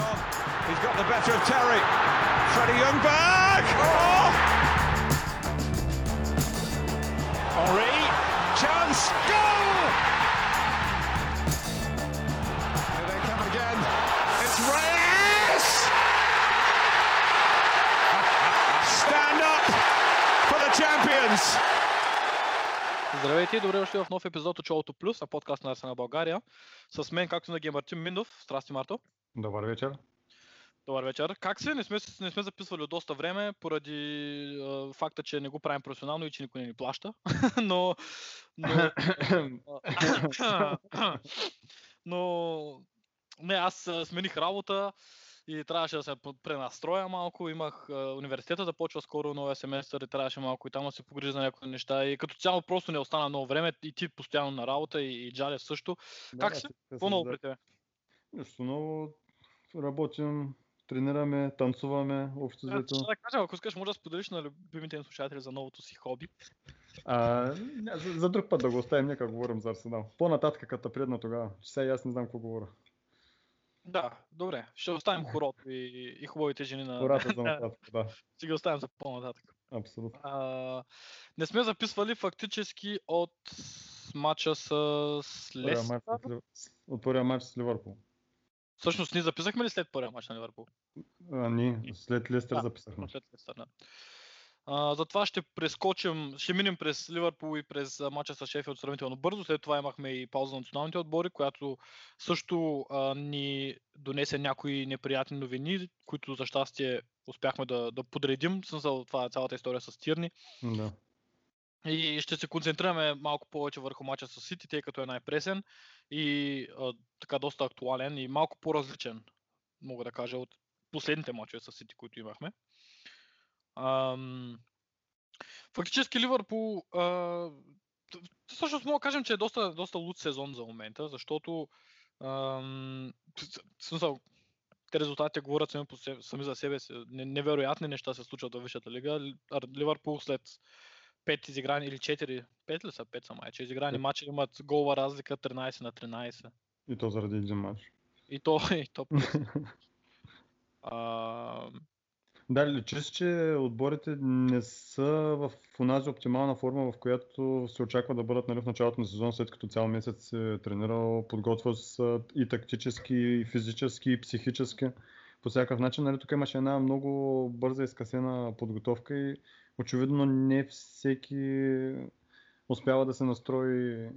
on. He's got the better of Terry. Freddie Youngberg. Oh! Здравейте и добре дошли в нов епизод от Шоуто Плюс на подкаст на Арсена България. С мен, както винаги, е Мартин Миндов. Здрасти, Марто. Добър вечер. Добър вечер. Как си? Не сме, не сме записвали от доста време, поради е, факта, че не го правим професионално и че никой не ни плаща. но, но, но не, аз а, смених работа и трябваше да се пренастроя малко. Имах а, университета да почва скоро новия семестър и трябваше малко и там да се погрижа за някои неща. И като цяло просто не остана много време и ти постоянно на работа и, и Джалев също. как си? Какво ново при тебе? Нищо ново. Работим, тренираме, танцуваме, общо Да, взето. да кажа, ако искаш, може да споделиш на любимите им слушатели за новото си хоби. А, за, за, друг път да го оставим, нека говорим за Арсенал. По-нататък, като предна тогава. Сега аз не знам какво говоря. Да, добре. Ще оставим хорото и, и хубавите жени на... Хората за нататък, да. Ще ги оставим за по-нататък. Абсолютно. А, не сме записвали фактически от матча с Лестър. От първия матч с Ливърпул. Всъщност ние записахме ли след първия матч на Ливърпул? А, ние след Лестър Да, записахме. След Лестър, да. А, затова ще прескочим, ще минем през Ливърпул и през а, матча с Шефилд сравнително бързо. След това имахме и пауза на националните отбори, която също а, ни донесе някои неприятни новини, които за щастие успяхме да, да подредим. Смисъл, това е цялата история с Тирни. Да. И ще се концентрираме малко повече върху мача с Сити, тъй като е най-пресен и а, така доста актуален и малко по-различен, мога да кажа, от последните мачове с Сити, които имахме. Ам, фактически Ливърпул, а, всъщност мога да кажем, че е доста, доста луд сезон за момента, защото ам, смисъл, те резултатите говорят сами, по себе, сами за себе си. Не- Невероятни неща се случват във Висшата лига. Ливърпул след 5 изиграни или 4, 5 ли са? 5 са май, че изиграни Пет. матчи имат голова разлика 13 на 13. И то заради един матч. И то, и то а, Да, личи се, че отборите не са в онази оптимална форма, в която се очаква да бъдат нали, в началото на сезон, след като цял месец се е тренирал, подготвя се и тактически, и физически, и психически. По всякакъв начин, нали, тук имаше една много бърза и скъсена подготовка и очевидно не всеки успява да се настрои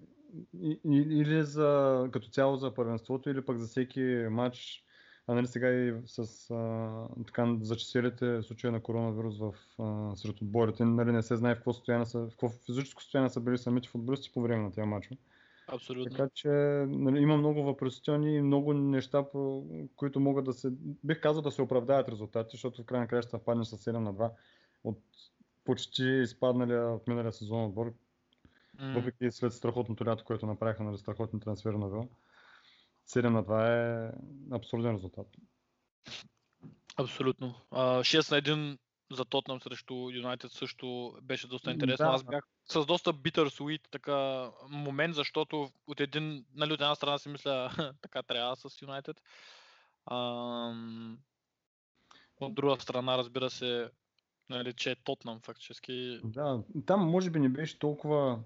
или за, като цяло за първенството, или пък за всеки матч а нали сега и с а, така зачеселите случаи на коронавирус в, а, сред отборите, нали не се знае в какво, състояние са, в какво физическо състояние са били самите футболисти по време на тези мачове. абсолютно. Така че нали, има много въпросителни и много неща, по които могат да се, бих казал да се оправдаят резултати, защото в крайна краща паднеш с 7 на 2 от почти изпадналия от миналия сезон отбор, въпреки след страхотното лято, което направиха, нали, страхотни трансфери на Вила. 7 на 2 е абсурден резултат. Абсолютно. А, 6 на 1 за Тотнам срещу Юнайтед също беше доста интересно. да. Аз бях с доста битър суит така момент, защото от един, нали, от една страна си мисля, така трябва с Юнайтед. От друга страна, разбира се, нали, че е Тотнам фактически. Да, там може би не беше толкова.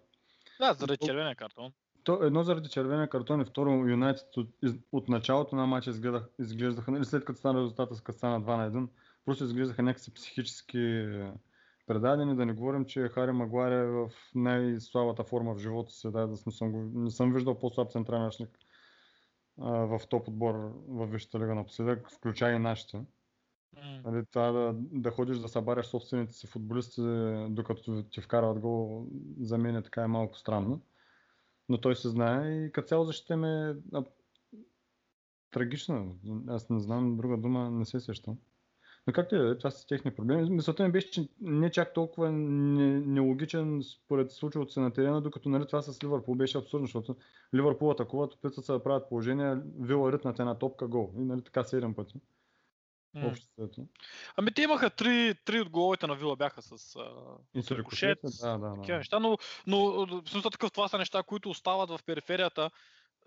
Да, заради червения картон. Едно заради червения картон и второ Юнайтед от, от началото на матча изгледах, изглеждаха, нали, след като стана резултата с стана 2 на 1, просто изглеждаха някакси психически е, предадени, да не говорим, че Хари Магуайр е в най-слабата форма в живота си, да, да не, съм, не съм виждал по-слаб централен в топ отбор в Висшата лига напоследък, включая и нашите. Нали, това да, да ходиш да събаряш собствените си футболисти, докато ти вкарват гол, за мен е така е малко странно. Но той се знае и като цяло защита ми е а, трагична. Аз не знам друга дума, не се сещам. Но както е, това са техни проблеми. Мисълта ми беше, че не чак толкова не- нелогичен според случилото се на терена, докато нали, това с Ливърпул беше абсурдно, защото Ливърпул атакуват, опитват се да правят положение, Вила ритнат една топка гол. И нали, така 7 пъти. Общо. Ами те имаха три, три от головете на Вила бяха с а, И с рикошет, да, да, такива да. неща, но, но в смисъл такъв това са неща, които остават в периферията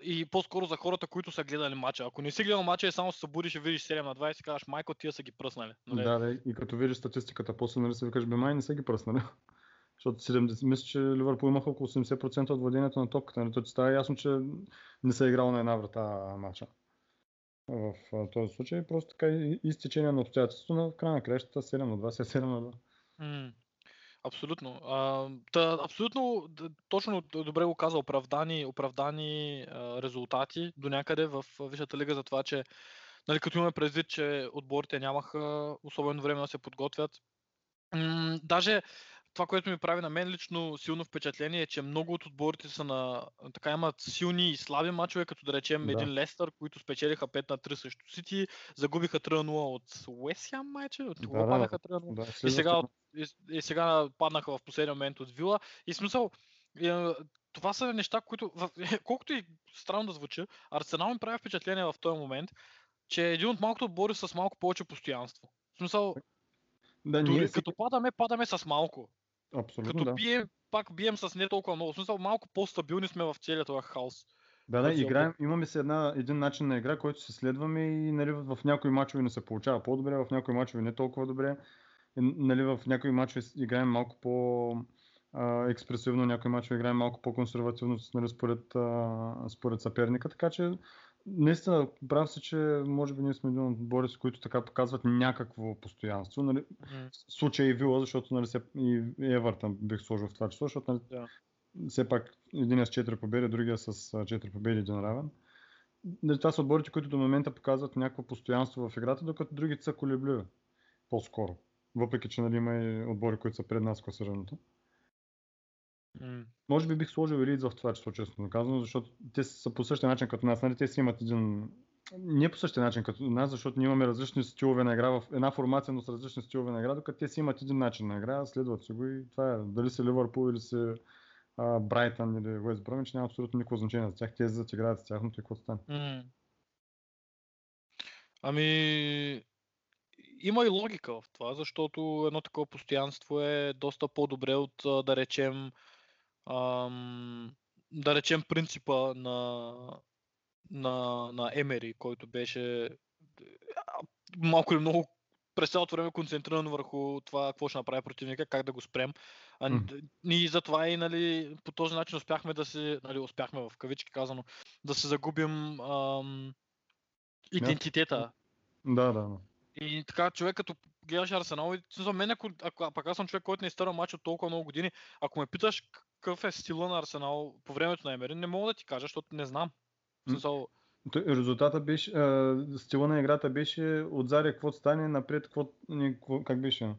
и по-скоро за хората, които са гледали матча. Ако не си гледал матча и само се събудиш и видиш 7 на 20 и кажеш, майко, тия са ги пръснали. Нали? Да, да, и като видиш статистиката, после нали се викаш, бе май не са ги пръснали. Защото 70, мисля, че Ливърпул имаха около 80% от владението на топката. Нали? То ти става ясно, че не са играл на една врата матча. В този случай просто така изтечение на обстоятелството, в края на кращата 7 на 2, 7 на 2. М, Абсолютно. А, та, абсолютно, точно добре го каза, оправдани, оправдани а, резултати до някъде в Висшата лига за това, че нали, като имаме предвид, че отборите нямаха особено време да се подготвят. М, даже това, което ми прави на мен лично силно впечатление е, че много от отборите са на, така имат силни и слаби мачове, като да речем Да. един Лестър, които спечелиха 5 на 3 срещу Сити, загубиха 3 на 0 от Уест Хем майче, от Да, паднаха 3 на 0? Да, И сега, и, и сега паднаха в последния момент от Вила. И смисъл, това са неща, които, колкото и странно да звучи, Арсенал ми прави впечатление в този момент, че е един от малкото отбори с малко повече постоянство. В смисъл, да, дори ние като падаме, падаме с малко. Абсолютно, Като да. бием, пак бием с не толкова много. В смисъл, малко по-стабилни сме в целия този хаос. Да, да, играем, имаме си една, един начин на игра, който се следваме и нали, в, някои мачове не се получава по-добре, в някои мачове не толкова добре. И, нали, в някои мачове играем малко по експресивно, някои мачове играем малко по-консервативно нали, според, а, според съперника, така че наистина прав се, че може би ние сме един от отборите, които така показват някакво постоянство. Нали, в случая и Вила, защото нали, се, и Евертън бих сложил в това число, защото нали, Да. все пак един с 4 победи, другия с а, 4 победи един равен. Нали, Това са отборите, които до момента показват някакво постоянство в играта, докато другите са колебливи по-скоро. Въпреки, че нали, има и отбори, които са пред нас класирането. М. Може би бих сложил Лидс в това число, честно казано, защото те са по същия начин като нас. Нали, те си имат един... Не по същия начин като нас, защото ние имаме различни стилове на игра в една формация, но с различни стилове на игра, докато те си имат един начин на игра, следват си го и това е. Дали си Ливърпул или си а, Брайтън или Уест Бромич, няма абсолютно никакво значение за тях. Те за играят с тяхното и какво стане. М. Ами, има и логика в това, защото едно такова постоянство е доста по-добре от, да речем, ам, да речем принципа на, на, на Емери, който беше малко или много през цялото време концентриран върху това какво ще направи противника, как да го спрем. А, н- Ние затова и нали, по този начин успяхме да се, нали, успяхме в кавички казано, да се загубим ам, идентитета. Да, да, да. И така, човек като гледаш Арсенал, и за мен, ако, ако пак аз съм човек, който не е изтърва матч от толкова много години, ако ме питаш какъв е стила на Арсенал по времето на Емери, не мога да ти кажа, защото не знам. Смисъл, Резултата беше, а, стила на играта беше отзади какво стане, напред какво, как беше?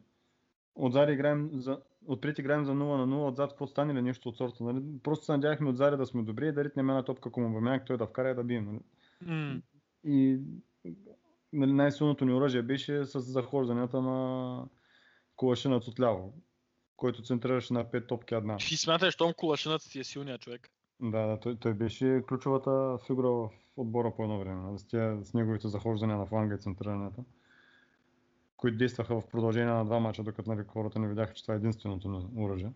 Отзади играем за, отпред играем за 0 на 0, отзад какво стане или нещо от сорта. Нали? Просто се надявахме отзади да сме добри и да ритнем една топка към Обамяк, той да вкара и да бием. Нали? м- И нали, най-силното ни оръжие беше с захожданията на Кулашинът отляво, който центрираше на 5 топки една. и смятай, щом кулашинът си е силният човек. Да, да той, той беше ключовата фигура в отбора по едно време, нали, с, тия, с неговите захождания на фланга и центрирането, които действаха в продължение на два мача, докато нали, хората не видяха, че това е единственото ни оръжие.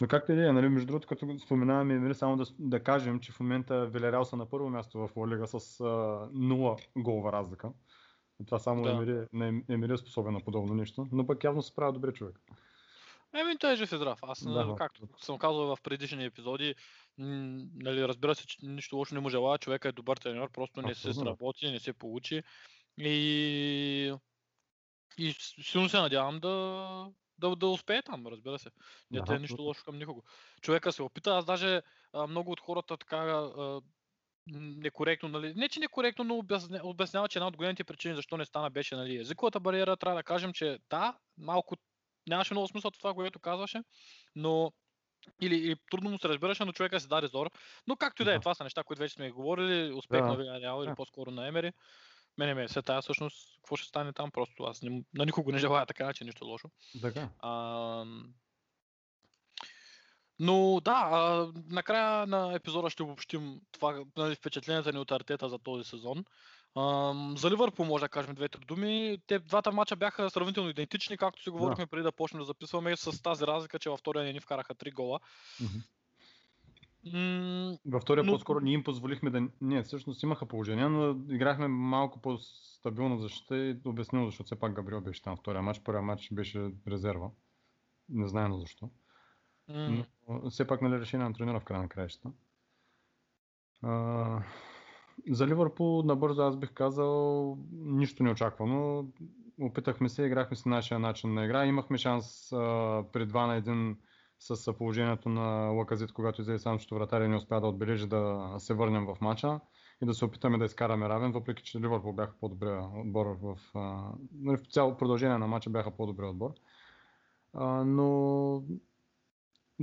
Но както и да е, нали, между другото, като споменаваме, нали, само да, да кажем, че в момента Вилерял са на първо място в Лига с а, 0 голова разлика. Това само Да. Емери, на Емери е способен на подобно нещо, но пък явно се справя добре човек. Еми, той е жив и здрав. Аз, Да, да, да. както съм казал в предишни епизоди, нали, разбира се, че нищо лошо не му желая, човека е добър тренер, просто не се Абсолютно, да. сработи, не се получи. И, и силно се надявам да, да, да успее там, разбира се. Не Да, е нищо лошо към никого. Човека се опита, аз даже а, много от хората така а, некоректно, нали, не че некоректно, но обясня, обяснява, че една от големите причини защо не стана беше нали, езиковата бариера. Трябва да кажем, че да, малко нямаше много смисъл от това, което казваше, но или, или трудно му се разбираше, но човека си даде зор. Но както и да е, това са неща, които вече сме говорили, успех Да. на Вилярял или Да. по-скоро на Емери. Мене ме се тая всъщност, какво ще стане там, просто аз не, на никого не желая така, че нищо лошо. Така. А, но да, а, накрая на епизода ще обобщим това, нали, впечатленията ни от Артета за този сезон. А, за Ливърпул може да кажем две-три думи. Те двата мача бяха сравнително идентични, както си говорихме преди да почнем да записваме, с тази разлика, че във втория не ни вкараха три гола. М, Във втория Но- по-скоро ние им позволихме да... Не, всъщност имаха положение, но играхме малко по-стабилна защита и обяснил, защото все пак Габриел беше там втория матч. Първия матч беше резерва. Не знаем защо. Но все пак нали, решение на тренера в края на краищата. За Ливърпул набързо аз бих казал нищо неочаквано. Опитахме се, играхме си нашия начин на игра. Имахме шанс а, при 2 на 1 с положението на Лаказит, когато излезе сам, че вратаря не успя да отбележи да се върнем в матча и да се опитаме да изкараме равен, въпреки че Ливърпул бяха по-добрия отбор в, а, нали, в цяло продължение на матча бяха по-добрия отбор. А, но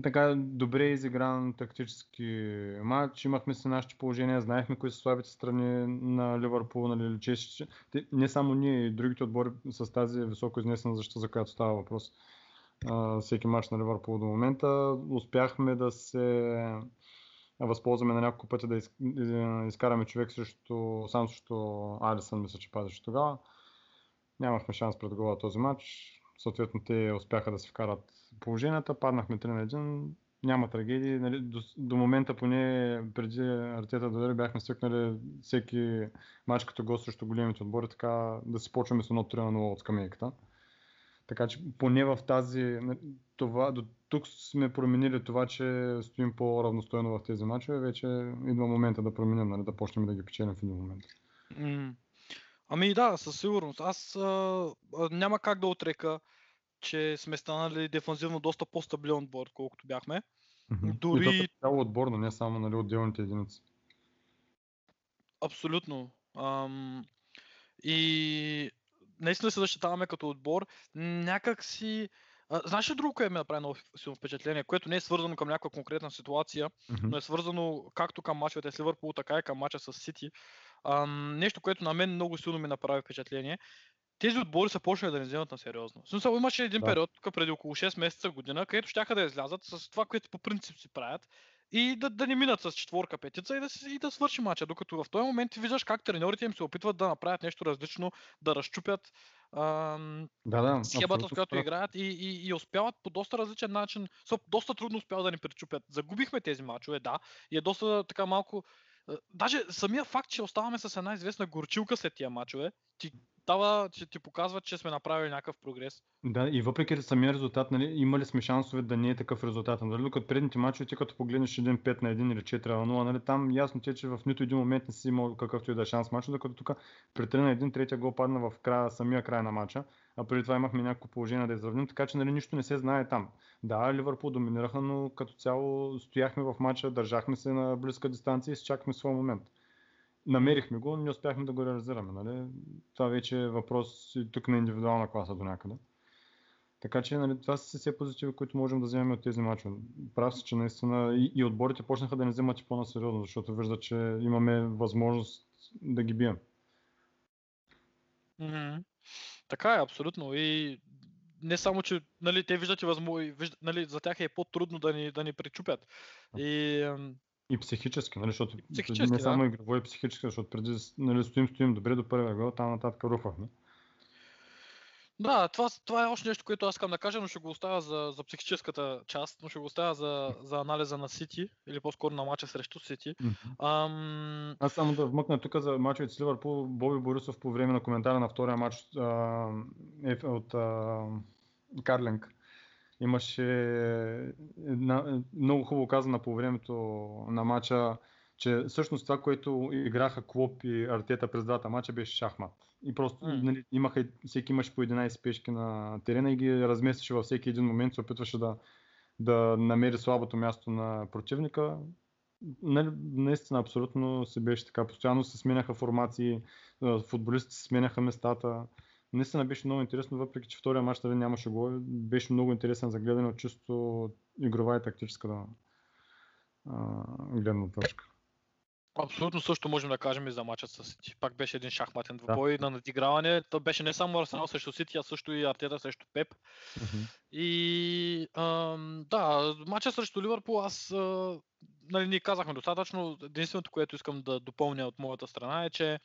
така добре изигран тактически матч. Имахме си нашите положения, знаехме кои са слабите страни на Ливърпул, нали, личеше, че те- не само ние и другите отбори с тази високо изнесена защита, за която става въпрос а, всеки матч на Ливърпул до момента. Успяхме да се възползваме на няколко пъти да из, из- изкараме човек срещу, сам срещу Алисън, мисля, че падаше тогава. Нямахме шанс пред гола този матч. Съответно те успяха да се вкарат положенията. Паднахме 3 на 1. Няма трагедии. Нали, до, до момента поне преди Артета да бяхме свикнали всеки матч като гост срещу големите отбори така да си почваме с едно 3 на 0 от скамейката. Така че поне в тази, това, до тук сме променили това, че стоим по-равностойно в тези матчове. Вече идва момента да променим, нали, да почнем да ги печелим в един момент. м. Ами да, със сигурност. Аз а, а, няма как да отрека, че сме станали дефанзивно доста по-стабилен отбор, колкото бяхме. Мгм. Дори- И цяло отборно, не само нали, отделните единици. Абсолютно. Ам, и наистина се защитаваме като отбор. Някак си... А, знаеш ли друго, което ми направи много силно впечатление, което не е свързано към някаква конкретна ситуация, Мгм. но е свързано както към мачовете с Ливърпул, така и към мача с Сити. Ам, нещо, което на мен много силно ми направи впечатление. Тези отбори са почнали да не вземат на сериозно. Смисъл, имаше един Да. период, тук преди около 6 месеца година, където щяха да излязат с това, което по принцип си правят и да, да не минат с четворка, петица и да, и да свърши мача. Докато в този момент ти виждаш как треньорите им се опитват да направят нещо различно, да разчупят ам, Да, да. схемата, с която играят и, и, и успяват по доста различен начин. Со, доста трудно успяват да ни пречупят. Загубихме тези мачове, да, и е доста така малко... а, Даже самия факт, че оставаме с една известна горчилка след тия мачове, ти дава, че ти показва, че сме направили някакъв прогрес. Да, и въпреки самия резултат, нали, имали сме шансове да не е такъв резултат. Нали, докато предните мачове, ти като погледнеш един 5 на 1 или 4 на 0, нали, там ясно ти е, че в нито един момент не си имал какъвто и да е шанс мача, докато тук при 3 на 1 третия гол падна в края, самия край на мача, а преди това имахме някакво положение да изравним, така че нали, нищо не се знае там. Да, Ливърпул доминираха, но като цяло стояхме в мача, държахме се на близка дистанция и изчакахме своя момент. Намерихме го, но не успяхме да го реализираме. Нали? Това вече е въпрос и тук на индивидуална класа до някъде. Така че нали, това са все позитиви, които можем да вземем от тези мачове. Прав си, че наистина и, и отборите почнаха да не вземат и по-насериозно, защото виждат, че имаме възможност да ги бием. Мгм. Така е, абсолютно. И не само, че нали, те виждат и възможно, виждат, нали, за тях е по-трудно да ни, да ни пречупят. И И психически, нали, защото Психически, не да. само игрово и психически, защото преди нали, стоим, стоим добре до първия гол, там нататък рухвахме. Да, това, това е още нещо, което аз искам да кажа, но ще го оставя за, за психическата част, но ще го оставя за, за анализа на Сити, или по-скоро на мача срещу Сити. Ам, Аз само да вмъкна тук за мачовете с Ливърпул, Боби Борисов по време на коментара на втория матч а, е, от а, Карлинг. Имаше една, много хубаво казана по времето на матча, че всъщност това, което играха Клоп и Артета през двата матча беше шахмат. И просто М. нали, имаха, всеки имаше по 11 пешки на терена и ги разместваше във всеки един момент, се опитваше да, да намери слабото място на противника. Нали, наистина, абсолютно се беше така. Постоянно се сменяха формации, футболистите се сменяха местата. Наистина беше много интересно, въпреки че втория матч нали, нямаше гол. Беше много интересен за гледане от чисто игрова и тактическа да, гледна точка. Абсолютно също можем да кажем и за мача с Сити. Пак беше един шахматен двубой на надиграване. То беше не само Арсенал срещу Сити, а също и Артета срещу Пеп. И ам, да, матча срещу Ливърпул, аз а, нали, ние казахме достатъчно. Единственото, което искам да допълня от моята страна е, че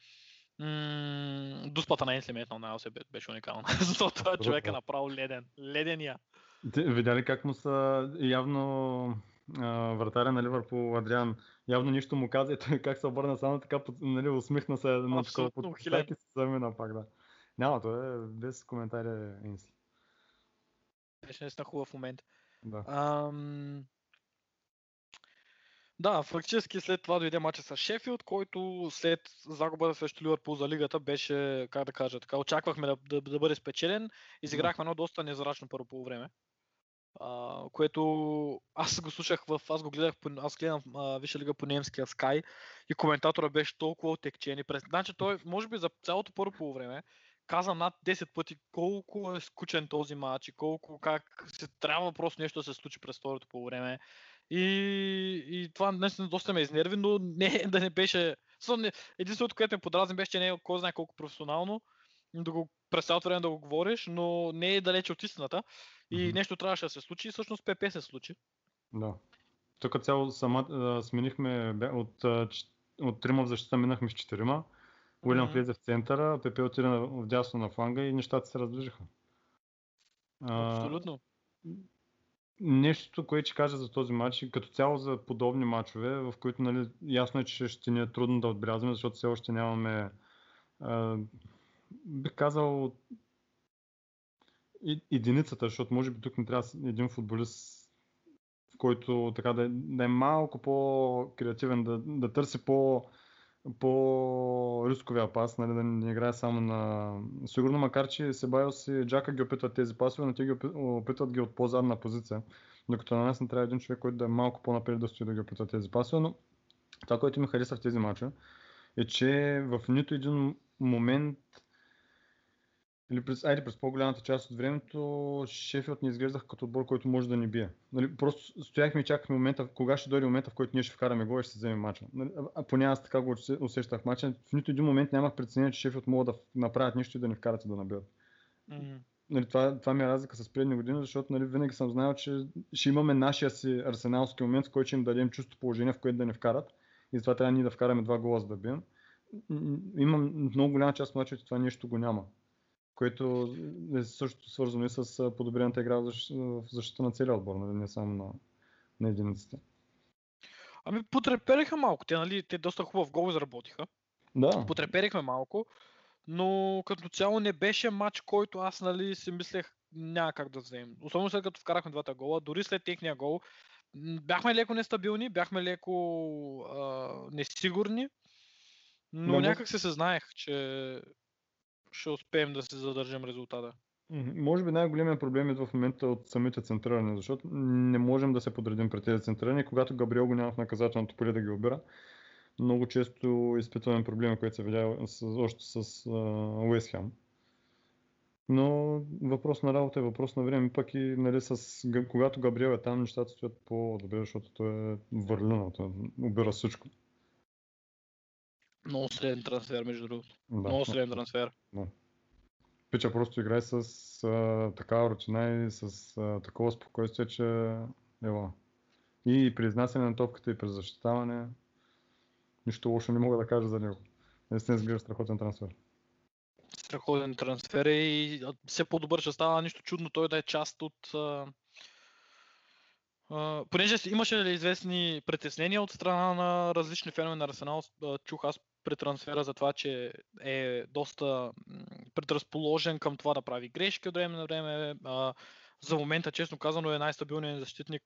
м- дуспата на Енсли метнал на Елсе беше уникална. Защото този човек е направо леден. Ледения. Видя ли как му са явно вратаря на Ливърпул Адриан явно нищо му каза и той как се обърна само така, нали, усмихна се на такова Абсолютно под ухилен. и се замина пак, да. Няма, то е без коментари Инсли. Беше наистина хубав момент. Да. Ам... Да, фактически след това дойде мача с Шефилд, който след загубата срещу Ливърпул за лигата беше, как да кажа, така, очаквахме да, да, да бъде спечелен. Изиграхме едно доста незрачно първо по време. Което аз го слушах в, аз го гледах, аз гледам а, лига по немския Sky и коментатора беше толкова отекчен и през... Значи той, може би за цялото първо по време, каза над 10 пъти колко е скучен този матч и колко как се трябва просто нещо да се случи през второто по време. И, и това наистина доста ме изнерви, но не да не беше... Единственото, което ме подразни беше, че не е кой знае колко професионално да го през цялото време да го говориш, но не е далече от истината. И Мгм. нещо трябваше да се случи и всъщност ПП се случи. Да. Тук цяло сама, а, сменихме от, а, от трима в защита минахме с четирима. Уилям Мгм. влезе в центъра, Пепе отиде в дясно на фланга и нещата се раздвижиха. А, Абсолютно. Нещо, което ще кажа за този матч и като цяло за подобни матчове, в които нали, ясно е, че ще ни е трудно да отбелязваме, защото все още нямаме, а, бих казал, единицата, защото може би тук не трябва един футболист, който така да е, да е малко по-креативен, да, да търси по, по-рисковия пас, нали, да не играе само на... Сигурно, макар че Себайос и Джака ги опитват тези пасове, но те ги опи- опитват ги от по-задна позиция. Докато на нас не трябва един човек, който да е малко по-напред да стои да ги опитва тези пасове, но това, което ми хареса в тези мачове, е, че в нито един момент или през, айде през по-голямата част от времето Шефилд не изглеждаха като отбор, който може да ни бие. Нали, просто стояхме и чакахме момента, кога ще дойде момента, в който ние ще вкараме гол и ще се вземем мача. Нали, а- поне аз така го усе- усещах мача. В нито един момент нямах преценение, че Шефилд могат да направят нищо и да ни вкарат и да набият. Мгм. Нали, това, това ми е разлика с предни години, защото нали, винаги съм знаел, че ще имаме нашия си арсеналски момент, в който ще им дадем чувство положение, в което да ни вкарат. И затова трябва ние да вкараме два гола, за да бием. Имам много голяма част от мачовете, това нещо го няма. Което е също свързано и с подобрената игра в защ- в защита на целия отбор, нали, не само на, на единиците. Ами потрепериха малко. Те, нали, те доста хубав гол изработиха. Да, Потреперихме малко, но като цяло не беше матч, който аз нали, си мислех няма как да вземем. Особено след като вкарахме двата гола, дори след техния гол, бяхме леко нестабилни, бяхме леко а, несигурни, но но- някак се се знаех, че ще успеем да се задържим резултата. Може би най-големият проблем е в момента от самите центриране, защото не можем да се подредим пред тези центрирани. Когато Габриел го няма в наказателното поле да ги обира, много често изпитваме проблеми, които се видя с, още с Уест Хем. Но въпрос на работа е въпрос на време, пък и нали, с, Га- когато Габриел е там, нещата стоят по-добре, защото той е върлина, той обира всичко. Много среден трансфер, между другото. Да. Много среден трансфер. Пича просто играе с а, такава рутина и с а, такова спокойствие, че ева. И при изнасяне на топката и при защитаване, нищо лошо не мога да кажа за него. Наистина изглежда страхотен трансфер. Страхотен трансфер е и все по-добър ще става. Нищо чудно той да е част от... А... Понеже имаше ли известни притеснения от страна на различни фенове на Арсенал, чух аз при трансфера за това, че е доста предразположен към това да прави грешки от време на време. За момента, честно казано, е най-стабилният защитник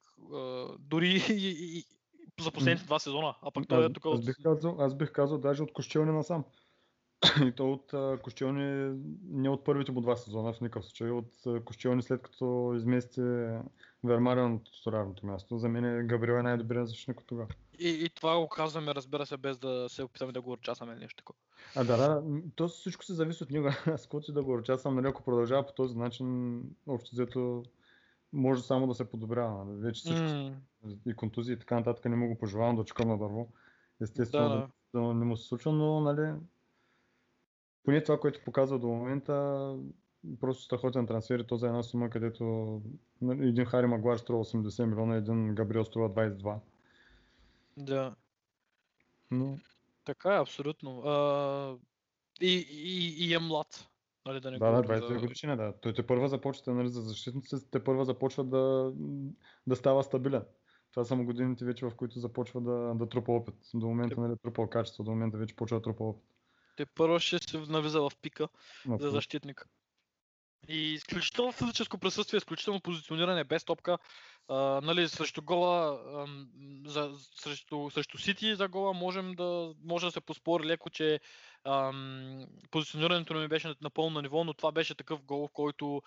дори и, и, и за последните два сезона. А пък той е тук аз, бих казал, аз бих казал даже от Кощелни насам. И то от Кощелни, не от първите му два сезона в никакъв случай, от Кощелни след като измести Вермарион от титулярното място. За мен е Габриел е най-добрият защитник от тогава. И, и това го казваме, разбира се, без да се опитаме да го урчасаме или нещо такова. А да, да, то всичко се зависи от него. Аз и да го участвам, нали, ако продължава по този начин, общо взето може само да се подобрява. нали. Вече всичко М, и контузии и така нататък не му го пожелавам да чукам на дърво. Естествено Да, да, да не му се случва, но нали, поне това, което показва до момента, просто страхотен трансфер и то за една сума, където нали, един Хари Магуар струва 80 милиона, един Габриел струва 22. да. Но Така е, абсолютно. А, и, и, и е млад. Нали, да не да, да, говорим 22 за... годишни, да. Той те първа започва, нали, за защитниците, те първа започва да, да става стабилен. Това са му годините вече, в които започва да, да трупа опит. До момента нали, е трупал качество, до момента вече почва да трупа опит. Те първо ще се навиза в пика за Абсолютно. защитник. И изключително физическо присъствие, изключително позициониране без топка. А, нали, срещу гола, ам, за, срещу, срещу Сити за гола можем да, може да се поспори леко, че ам, позиционирането ми беше напълно на ниво, но това беше такъв гол, в който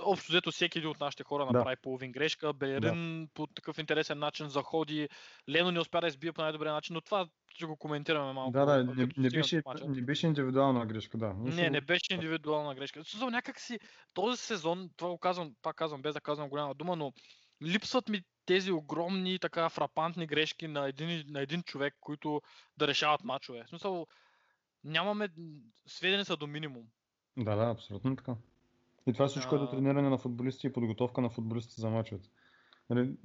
общо взето всеки един от нашите хора Да. направи половин грешка. Белерин по такъв интересен начин заходи. Лено не успя да избие по най-добрия начин, но това ще го коментираме малко. Да, да, а, не, не, беше, не беше индивидуална грешка, да. Не, не беше индивидуална грешка. Смисъл, някак си този сезон, това го казвам, пак казвам, без да казвам голяма дума, но липсват ми тези огромни, така фрапантни грешки на един, на един човек, които да решават мачове. В смисъл, нямаме, сведени са до минимум. Да, да, абсолютно така. И това всичко е до А. трениране на футболисти и подготовка на футболистите за мачовете. Нали,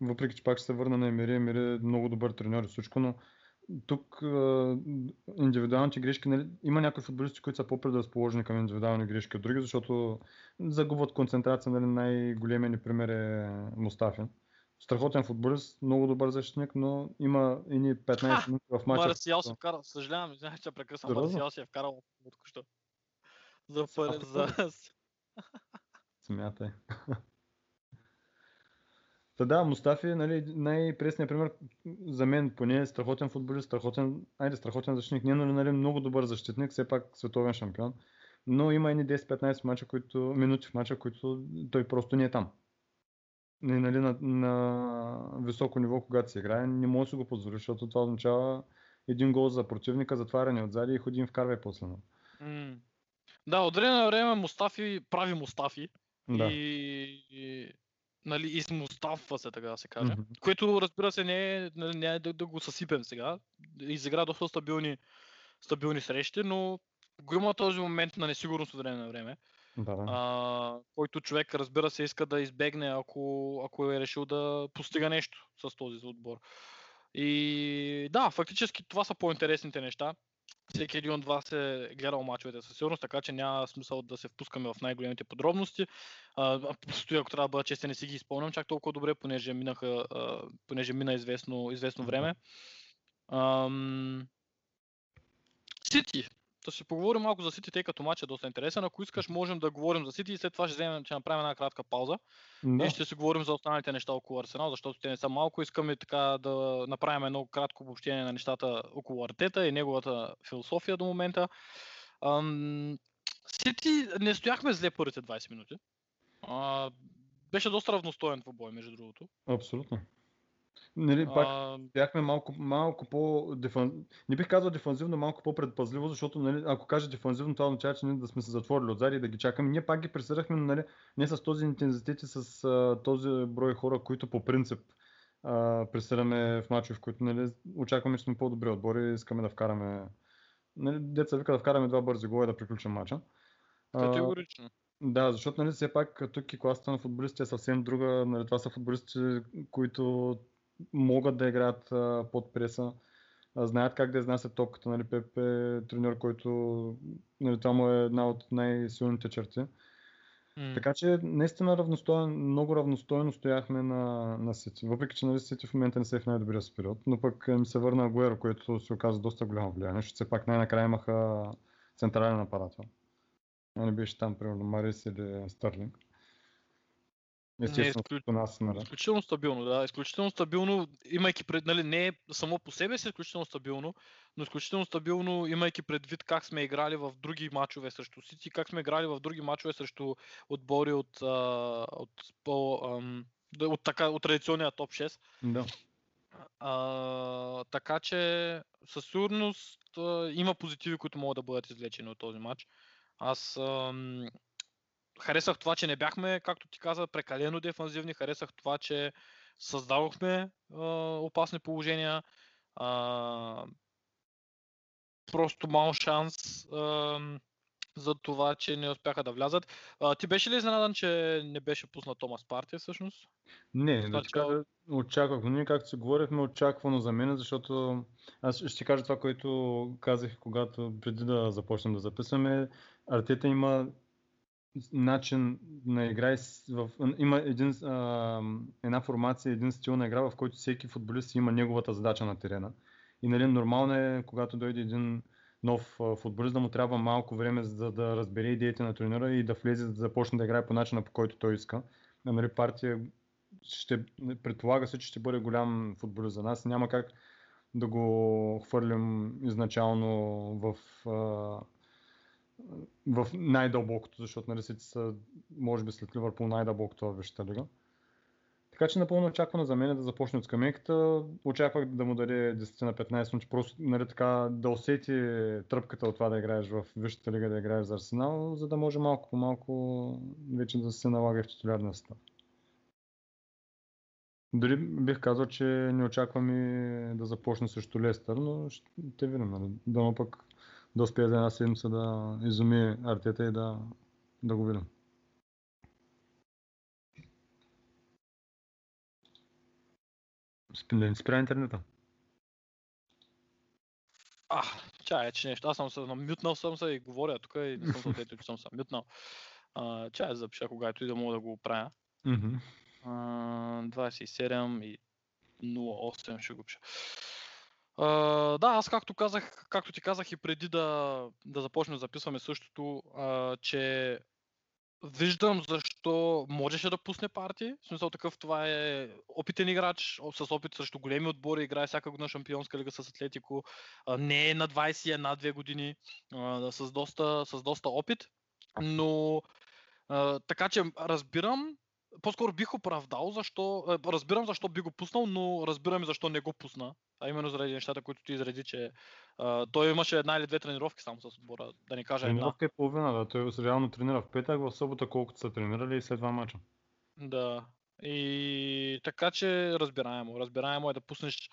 въпреки, че пак ще се върна на Емери, Емери е много добър треньор и всичко, но тук индивидуалните грешки, нали, има някои футболисти, които са по-предразположени към индивидуални грешки от други, защото загубват концентрация, нали, най-големият ни пример е Мустафи. Страхотен футболист, много добър защитник, но има ини 15 Ха! минути в мача. Марсиал се вкара, съжалявам, извинявай, че прекъсвам? Марсиал се е вкарал от току-що. За, за... Смятай. Та да, Мустафи, нали, най-пресният пример за мен поне е страхотен футболист, страхотен, айде страхотен защитник, не нали, нали, много добър защитник, все пак световен шампион, но има едни 10-15 мача, които, минути в мача, които той просто не е там. Не, нали, на, на високо ниво, когато се играе, не може да си го позволи, защото това означава един гол за противника, затваряне отзади и ходи им вкарвай после. М. Да, от време на време Мустафи прави Мустафи. Да. и, и нали, измустафва се, така да се каже. Мгм. Което разбира се не е, нали, не е да, да го съсипем сега. Изигра доста стабилни, стабилни срещи, но го има този момент на несигурност от време на време, Да, да. а, който човек разбира се иска да избегне, ако, ако е решил да постига нещо с този отбор. И да, фактически това са по-интересните неща. Всеки един от вас е гледал мачовете със сигурност, така че няма смисъл да се впускаме в най-големите подробности. Просто ако трябва да бъда честен, не си ги изпълням чак толкова добре, понеже, минаха, а, понеже мина известно, известно време. Сити. Да си поговорим малко за Сити, тъй като матч е доста интересен. Ако искаш, можем да говорим за Сити и след това ще, вземем, ще направим една кратка пауза. Да. И ще си говорим за останалите неща около Арсенал, защото те не са малко. Искаме така да направим едно кратко обобщение на нещата около Артета и неговата философия до момента. Ам, Сити не стояхме зле първите 20 минути. А, беше доста равностоен двубой, между другото. Абсолютно. Нали, пак А, бяхме малко, малко по дефан... Не бих казал дефанзивно, малко по-предпазливо, защото нали, ако кажа дефанзивно, това означава, че ние да сме се затворили отзади и да ги чакаме. Ние пак ги пресирахме, но нали, не с този интензитет и с а, този брой хора, които по принцип а, пресираме в мачове, в които нали, очакваме, че сме по-добри отбори и искаме да вкараме. Нали, деца вика да вкараме два бързи гола и да приключим мача. Категорично. да, защото нали, все пак тук и класата на футболистите е съвсем друга. Нали, това са футболисти, които могат да играят а, под преса, а, знаят как да изнасят топката. Нали, Пеп е треньор, който нали, това му е една от най-силните черти. М. Така че наистина равностоен, много равностойно стояхме на, на Сити. Въпреки, че нали, Сити в момента не са в най-добрия си период, но пък ми се върна Агуеро, което се оказа доста голямо влияние, защото все пак най-накрая имаха централен апаратор. Не беше там, примерно, Марис или Стърлинг. Естествено, изключ- като нас, нали. Изключително стабилно, да. Изключително стабилно, имайки пред, нали, не само по себе си изключително стабилно, но изключително стабилно, имайки предвид как сме играли в други матчове срещу Сити, как сме играли в други матчове срещу отбори от, а, от, по, ам, от, така, от традиционния топ 6. Да. А, така че със сигурност а, има позитиви, които могат да бъдат извлечени от този матч. Аз ам, харесах това, че не бяхме, както ти каза, прекалено дефанзивни. Харесах това, че създадохме а, опасни положения. А, просто мал шанс ам, за това, че не успяха да влязат. А, ти беше ли изненадан, че не беше пуснат Томас Парти всъщност? Не, да кажа, очаквах, но ние както си говорихме, очаквано за мен, защото аз ще кажа това, което казах, когато преди да започнем да записваме. Артета има начин на игра, в, има един, а, една формация, един стил на игра, в който всеки футболист има неговата задача на терена. И нали, нормално е, когато дойде един нов футболист, да му трябва малко време за да разбере идеите на тренера и да влезе, да започне да играе по начина, по който той иска. Нали, партия ще, предполага се, че ще бъде голям футболист за нас. Няма как да го хвърлим изначално в, в най-дълбокото, защото нали, са, може би след Ливърпул най-дълбокото в Вещата лига. Така че напълно очаквано за мен да започне от скамейката. Очаквах да му даде 10 на 15 минути, просто нали, така, да усети тръпката от това да играеш в Висшата лига, да играеш за Арсенал, за да може малко по малко вече да се налага в титулярна състав. Дори бих казал, че не очаквам и да започне срещу Лестър, но ще видим. Нали. Дано пък да успее за една седмица да изуми Артета и да, да го видим. Да не спря интернета. А, чай, че нещо. Аз съм се намютнал съм се и говоря тук и не съм се отетил, че съм се мютнал. Чай да запиша, когато и да мога да го правя. Mm-hmm. 27 и 08 ще го пиша. Да, аз както казах, както ти казах и преди да, да започнем да записваме същото, uh, че виждам защо можеше да пусне парти. В смисъл такъв, това е опитен играч, с опит срещу големи отбори, играе всяка година шампионска лига с Атлетико, не е на 20, е на 2 години, с, доста, с доста опит. Но така че разбирам по-скоро бих оправдал, защо, е, разбирам защо би го пуснал, но разбирам и защо не го пусна. А именно заради нещата, които ти изреди, че а, той имаше една или две тренировки само с отбора, да не кажа една. Тренировка е половина, да. Той реално тренира в петък, в събота колкото са тренирали и след два мача. Да. И така че разбираемо. Разбираемо е да пуснеш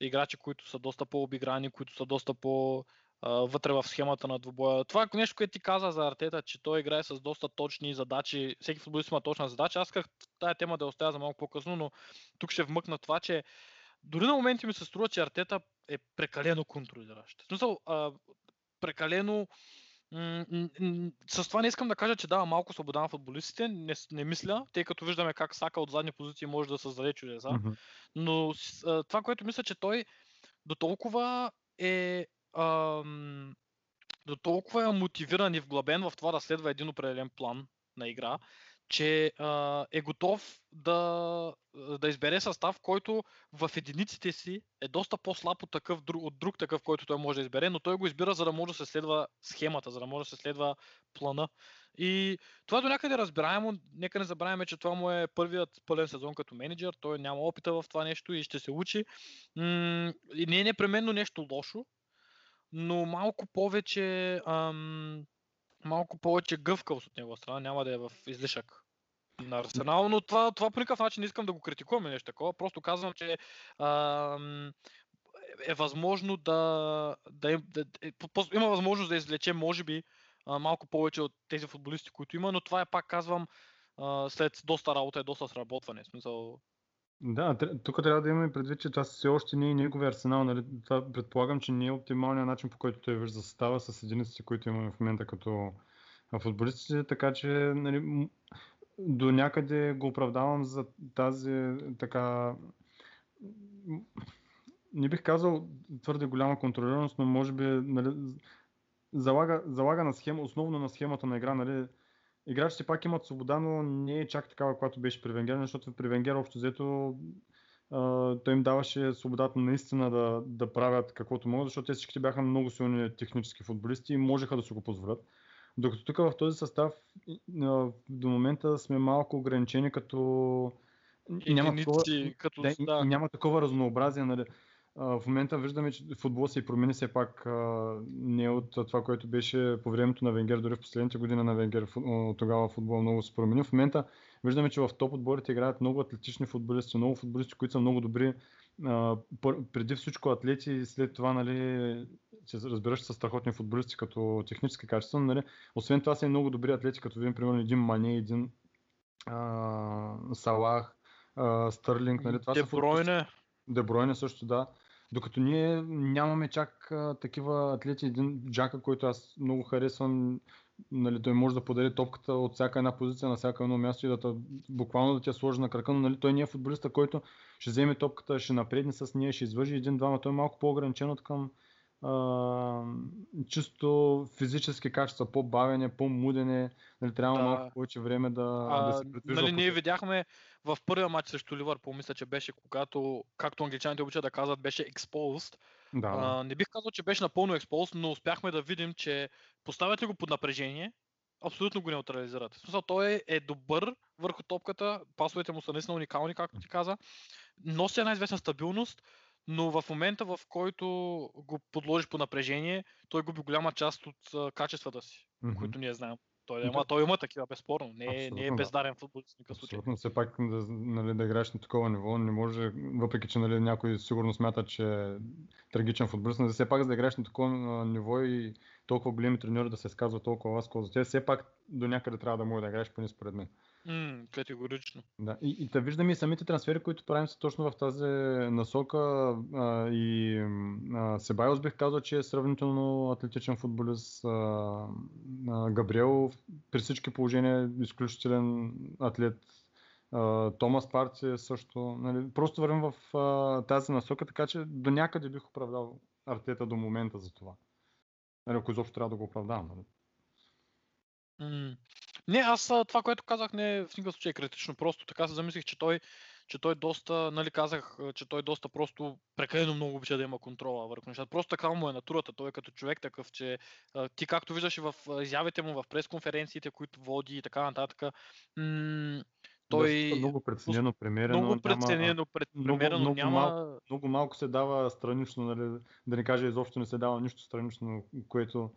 играчи, които са доста по-обиграни, които са доста по- вътре в схемата на двубоя. Това е нещо, което ти каза за Артета, че той играе с доста точни задачи. Всеки футболист има точна задача. Аз исках тая тема да оставя за малко по-късно, но тук ще вмъкна това, че дори на моменти ми се струва, че Артета е прекалено контролиращ. В смисъл, а, прекалено с това не искам да кажа, че дава малко свобода на футболистите, не, не мисля, тъй като виждаме как Сака от задни позиции може да създаде чудеса. Mm-hmm. Но това, което мисля, че той до толкова е до толкова е мотивиран и вглъбен в това да следва един определен план на игра, че е готов да, да избере състав, който в единиците си е доста по-слаб от, такъв, от друг такъв, който той може да избере, но той го избира, за да може да се следва схемата, за да може да се следва плана. И това до някъде разбираемо. Нека не забравяме, че това му е първият пълен сезон като менеджер. Той няма опита в това нещо и ще се учи. И не е непременно нещо лошо, но малко повече, ам, малко повече гъвкавост от негова страна, няма да е в излишък на Арсенал, но това, това по никакъв начин не искам да го критикуваме нещо такова, просто казвам, че ам, е възможно да, да, да, да е, има възможност да извлече, може би, малко повече от тези футболисти, които има, но това е пак казвам след доста работа и доста сработване. В смисъл, да, тук трябва да имаме предвид, че това все още не е негови арсенал. Нали? Това предполагам, че не е оптималният начин, по който той вижда състава с единиците, които имаме в момента като футболистите, така че нали, до някъде го оправдавам за тази така не бих казал твърде голяма контролираност, но може би нали, залага, залага на схема, основно на схемата на игра, нали, играчите пак имат свобода, но не е чак такава, която беше при Венгер, защото при Венгер общо взето той им даваше свободата наистина да, да правят каквото могат, защото те всички бяха много силни технически футболисти и можеха да си го позволят. Докато тук в този състав до момента сме малко ограничени като няма такова, да, да. няма такова разнообразие. Нали в момента виждаме, че футбол се промени все пак не от това, което беше по времето на Венгер, дори в последните години на Венгер, тогава футбол много се промени. В момента виждаме, че в топ отборите играят много атлетични футболисти, много футболисти, които са много добри. Преди всичко атлети и след това, нали, че разбираш, са страхотни футболисти като технически качества. Нали. Освен това са и много добри атлети, като видим, примерно, един Мане, един а, Салах, а, Стърлинг. Нали. Това Дебройне. Дебройне също, да. Докато ние нямаме чак а, такива атлети. Един Джака, който аз много харесвам, нали, той може да подари топката от всяка една позиция на всяко едно място и да буквално да ти я сложи на крака, но нали, той не е футболиста, който ще вземе топката, ще напредне с нея, ще извържи един-двама. Той е малко по-ограничен от към а, чисто физически качества, по-бавене, по-мудене, нали, трябва Да. малко повече време да, А, да се придвижва. нали, ние видяхме в първия матч срещу Ливърпул, мисля, че беше когато, както англичаните обичат да казват, беше exposed. Да. А, не бих казал, че беше напълно exposed, но успяхме да видим, че поставят ли го под напрежение, абсолютно го неутрализират. В смисъл, той е, е добър върху топката, пасовете му са наистина уникални, както ти каза, носи една известна стабилност, но в момента, в който го подложиш по напрежение, той губи голяма част от а, качествата си, Мгм. които ние знаем. Той, има, то- той има такива, безспорно. Не, е- не е бездарен футболист в никакъв случай. Абсолютно, все пак да, нали, да играеш на такова ниво, не може, въпреки че нали, някой сигурно смята, че е трагичен футболист, но все пак за да играеш на такова ниво и толкова големи треньори да се изказва толкова ласково за теб, все пак до някъде трябва да може да играеш поне според мен. М, категорично. Да. И, и да виждаме и самите трансфери, които правим са точно в тази насока а, и а, Себайос бих казал, че е сравнително атлетичен футболист. А, а, Габриел при всички положения е изключителен атлет. А, Томас Парти също. Нали, просто вървим в а, тази насока, така че до някъде бих оправдал Артета до момента за това. Нали, ако изобщо трябва да го оправдавам. Нали. М. Не, аз това, което казах, не е в никакъв случай критично. Просто така се замислих, че той, че той доста, нали казах, че той доста просто прекалено много обича да има контрола върху нещата. Просто така му е натурата. Той е като човек такъв, че ти както виждаш и в изявите му, в пресконференциите, които води и така нататък, м- той Доста много преценено, премерено. много няма- преценено, много- премерено, много няма... малко- много малко се дава странично, нали, да не кажа изобщо не се дава нищо странично, което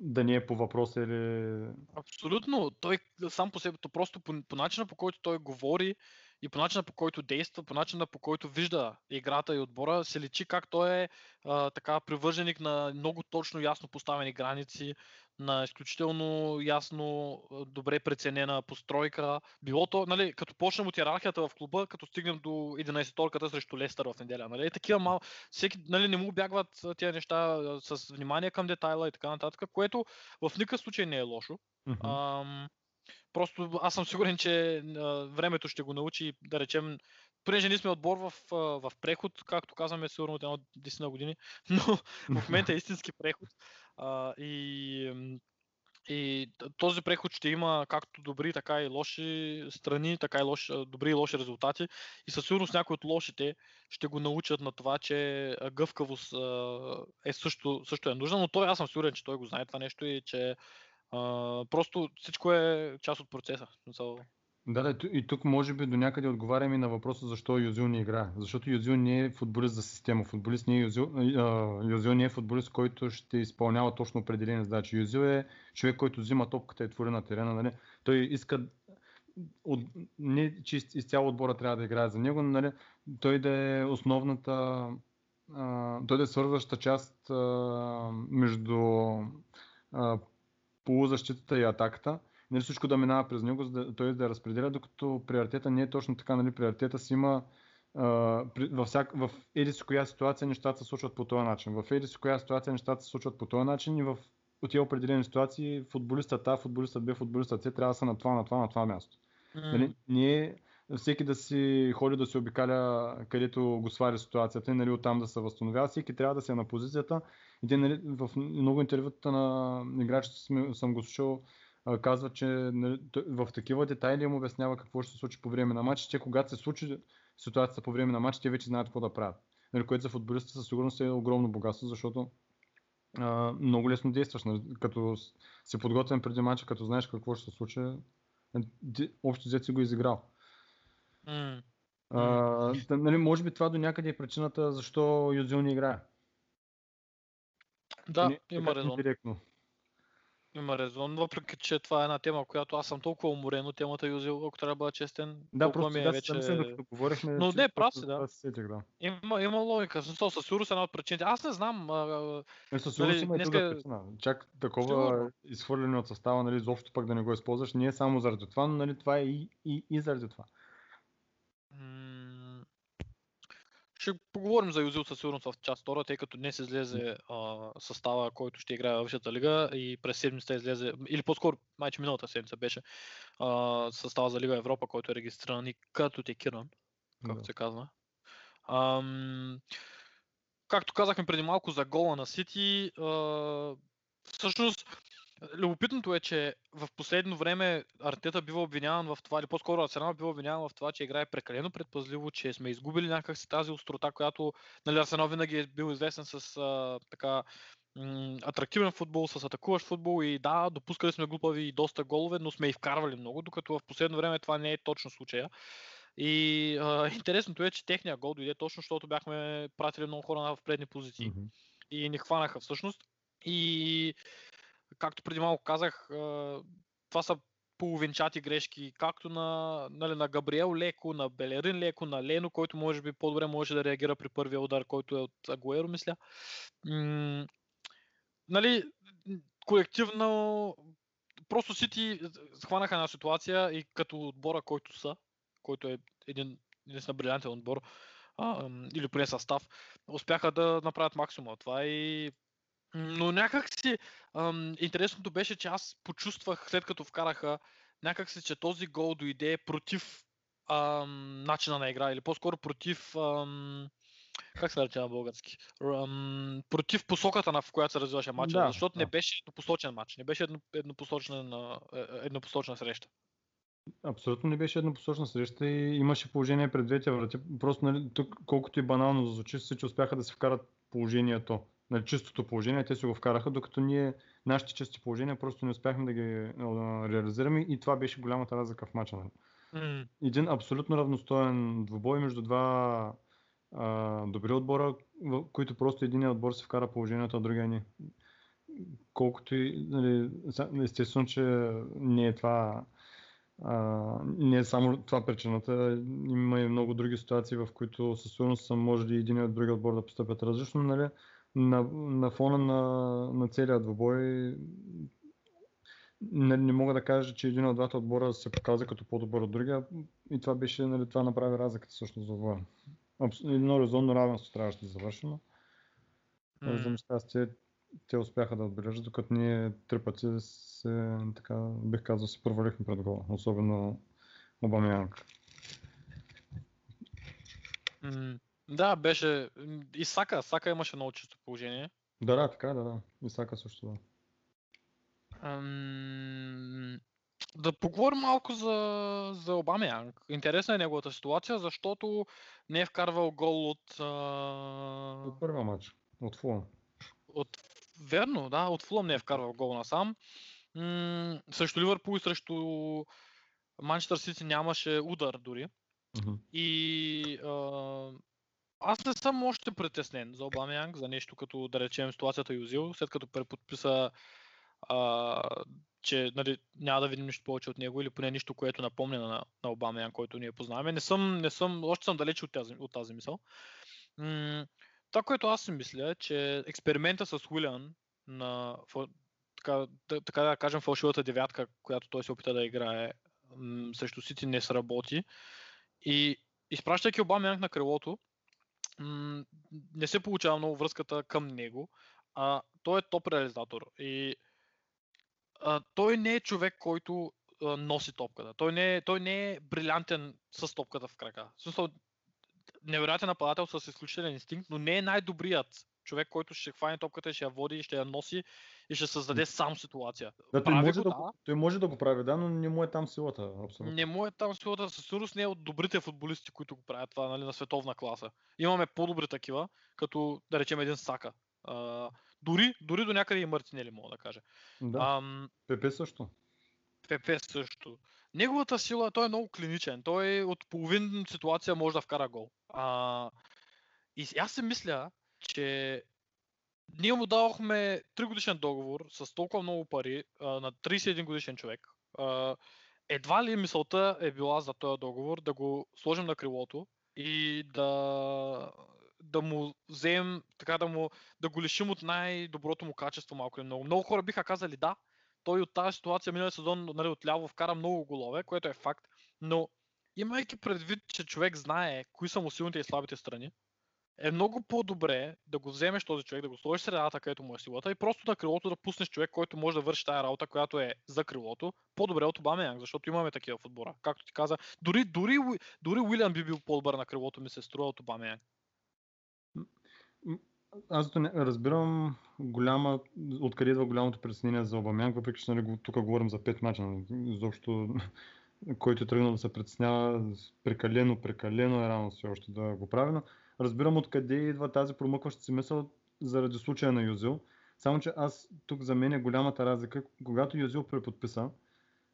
да не е по въпроса или... Абсолютно. Той сам по себе, то просто по, по начина по който той говори и по начина по който действа, по начина по който вижда играта и отбора, се личи как той е а, така привърженик на много точно ясно поставени граници, на изключително ясно, добре преценена постройка. Било то, нали, като почнем от иерархията в клуба, като стигнем до 11-торката срещу Лестър в неделя. Нали, такива мал... Всеки, нали, не му бягват а, тези неща с внимание към детайла и така нататък, което в никакъв случай не е лошо. Мгм. Ам, просто аз съм сигурен, че а, времето ще го научи, да речем, понеже ние сме отбор в, в преход, както казваме, сигурно от едно 10 на години, но в момента е истински преход. А, и, и този преход ще има както добри, така и лоши страни, така и лоши, добри и лоши резултати. И със сигурност някои от лошите ще го научат на това, че гъвкавост е също, също е нужна, но той, аз съм сигурен, че той го знае това нещо и че а, просто всичко е част от процеса. Да, да, и тук може би до някъде отговаряме на въпроса защо Юзил не играе. Защото Юзил не е футболист за система. Футболист не е Юзил, Юзил не е футболист, който ще изпълнява точно определени задачи. Юзил е човек, който взима топката и твори на терена. Нали? Той иска от, не, че из- изцяло отбора трябва да играе за него, но нали, той да е основната, а, той да е свързваща част а, между а, полузащитата и атаката. Нали, всичко да минава през него, за да, той да разпределя, докато приоритета не е точно така. Нали, приоритета си има а, във, всяк, в еди си коя ситуация нещата се случват по този начин. В еди си коя ситуация нещата се случват по този начин и в от тия определени ситуации футболистът А, футболистът Б, футболистът С трябва да са на това, на това, на това място. Нали, не е всеки да си ходи да се обикаля където го свари ситуацията и нали, оттам да се възстановява. Всеки трябва да се е на позицията. И те, нали, в много интервюта на играчите съм го слушал, казва, че нали, в такива детайли им обяснява какво ще се случи по време на матч. Че когато се случи ситуацията по време на матч, те вече знаят какво да правят. Нали, което за футболиста със сигурност е огромно богатство, защото а, много лесно действаш. Нали, като с- си подготвен преди матча, като знаеш какво ще се случи, е, общо взето си го изиграл. А, нали, може би това до някъде е причината защо Юзил не играе. Да, Не- има така резон. Директно. Има резон, въпреки че това е една тема, която аз съм толкова уморен от темата Юзил, ако трябва да бъда честен. Да, просто ми е сега вече... се докато говорихме. Но не, прав си, да. сетих, да. Има, има логика. Смисъл, със сигурност е една от причините. Аз не знам. А, Е, със сигурност Нали, има друга днеска- причина. Чак такова Сигурно. изхвърляне от състава, нали, изобщо пък да не го използваш, не е само заради това, но нали, това е и, и, и заради това. м, ще поговорим за Юзил със сигурност в част втора, тъй като днес излезе а, състава, който ще играе в Висшата лига и през седмицата излезе, или по-скоро, майче миналата седмица беше а, състава за Лига Европа, който е регистриран и като текиран, както Да. се казва. Ам, както казахме преди малко за гола на Сити, а, всъщност Любопитното е, че в последно време Артета бива обвиняван в това, или по-скоро Арсенал бива обвиняван в това, че играе прекалено предпазливо, че сме изгубили някакси тази острота, която нали, Арсенал винаги е бил известен с а, така м- атрактивен футбол, с атакуващ футбол и да, допускали сме глупави и доста голове, но сме и вкарвали много, докато в последно време това не е точно случая. И а, интересното е, че техния гол дойде точно, защото бяхме пратили много хора в предни позиции Мгм. и ни хванаха всъщност. И както преди малко казах, това са половинчати грешки, както на, нали, на Габриел леко, на Белерин леко, на Лено, който може би по-добре може да реагира при първия удар, който е от Агуеро, мисля. Нали, колективно, просто Сити схванаха една ситуация и като отбора, който са, който е един единствено брилянтен отбор, а, или поне състав, успяха да направят максимум от това и но някак си интересното беше, че аз почувствах след като вкараха някак си, че този гол дойде против ам, начина на игра или по-скоро против ам, как се нарича на български? Ам, против посоката, на в която се развиваше матча, Да, защото не да. беше еднопосочен матч, не беше едно, еднопосочна, на, е, еднопосочна среща. Абсолютно не беше еднопосочна среща и имаше положение пред двете врати. Просто нали, тук, колкото и банално звучи, всички успяха да се вкарат положението, нали, чистото положение, те си го вкараха, докато ние, нашите чисти положения, просто не успяхме да ги а, реализираме и това беше голямата разлика в матча. Нали. Един абсолютно равностоен двубой между два а, добри отбора, в които просто един отбор се вкара положението, а другия не. Колкото и, нали, естествено, че не е това а, не е само това причината, има и много други ситуации, в които със сигурност са можели един и от другия отбор да постъпят различно, нали? На, на фона на, на целия двубой не, не мога да кажа, че един от двата отбора се показа като по-добър от другия и това беше, нали, това направи разликата всъщност за. Абс- Едно резонно равенство трябваше да завърши, но м. за щастие те успяха да отбележат, докато ние три пъти се, така, бих казал, се провалихме пред гола, особено Обамянг. М, Да, беше. И Сака, Сака имаше много чисто положение. Да, да, така, е, да, да. Исака също, да. Ам, Да поговорим малко за, за Обамянг. Интересна е неговата ситуация, защото не е вкарвал гол от, а, От първия матч, от Фулъм. от верно, да, от Фулъм не е вкарвал гол насам. М- срещу Ливърпул и срещу Манчестър Сити нямаше удар дори. Мгм. И а, аз не съм още притеснен за Обамянг, за нещо като да речем ситуацията Юзил, след като преподписа а, че нали, няма да видим нищо повече от него или поне нищо, което напомня на, на Обамянг, който ние познаваме. Не съм, не съм, още съм далеч от тази, от тази мисъл. М- това, което аз си мисля, е, че експеримента с Уилиан на така, така да кажем фалшивата девятка, която той се опита да играе м- срещу Сити не сработи. И изпращайки Обамянг на крилото, не се получава много връзката към него, а той е топ реализатор. И а, той не е човек, който а, носи топката. Той не, е, той не е брилянтен с топката в крака. В смисъл, невероятен нападател с изключителен инстинкт, но не е най-добрият човек, който ще хване топката, ще я води, ще я носи и ще създаде сам ситуация. Да, той, може го, да, го- той може да го прави, да, но не му е там силата, абсолютно. Не му е там силата, със сигурност не е от добрите футболисти, които го правят това нали, на световна класа. Имаме по-добри такива, като да речем един Сака. А, дори, дори до някъде и Мартинели, мога да кажа. Да, Ам, Пепе също. ПП също. Неговата сила, той е много клиничен. Той от половин ситуация може да вкара гол. А, и аз си мисля, че ние му дадохме 3 годишен договор с толкова много пари а, на 31 годишен човек. А, едва ли мисълта е била за този договор да го сложим на крилото и да, да му вземем, така да му, да го лишим от най-доброто му качество малко или много. Много хора биха казали да, той от тази ситуация миналия сезон нали, отляво вкара много голове, което е факт, но имайки предвид, че човек знае кои са му силните и слабите страни, е много по-добре да го вземеш този човек, да го сложиш средата, където му е силата и просто на крилото да пуснеш човек, който може да върши тази работа, която е за крилото, по-добре от Обамеянг, защото имаме такива в отбора. Както ти каза, дори, дори, дори Уилиан би бил по-добър на крилото, ми се струва от Обамеянг. Аз не, разбирам голяма, откъде идва голямото притеснение за Обамянг, въпреки че нали, тук говорим за 5 мача, нали, изобщо който е тръгнал да се притеснява прекалено, прекалено е рано все още да го прави, но разбирам откъде идва тази промъкваща си мисъл заради случая на Юзил. Само, че аз тук за мен е голямата разлика, когато Юзил преподписа,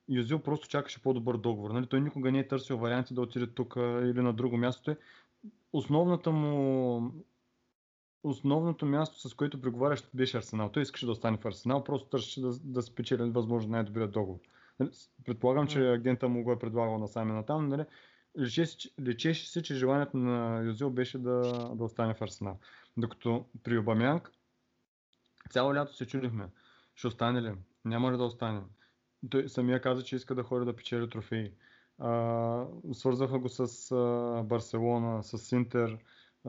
Юзил просто чакаше по-добър договор. Нали? Той никога не е търсил варианти да отиде тук или на друго място. Основната му основното място, с което преговаряш, беше Арсенал. Той искаше да остане в Арсенал, просто търсеше да, да спечели възможно най-добрият договор. Нали, предполагам, че агента му го е предлагал на там. Нали? Лечеше, лечеше се, че желанието на Юзил беше да, да остане в Арсенал. Докато при Обамянг цяло лято се чудихме. Ще остане ли? Няма ли да остане? Той самия каза, че иска да ходи да печели трофеи. А, свързаха го с а, Барселона, с Интер,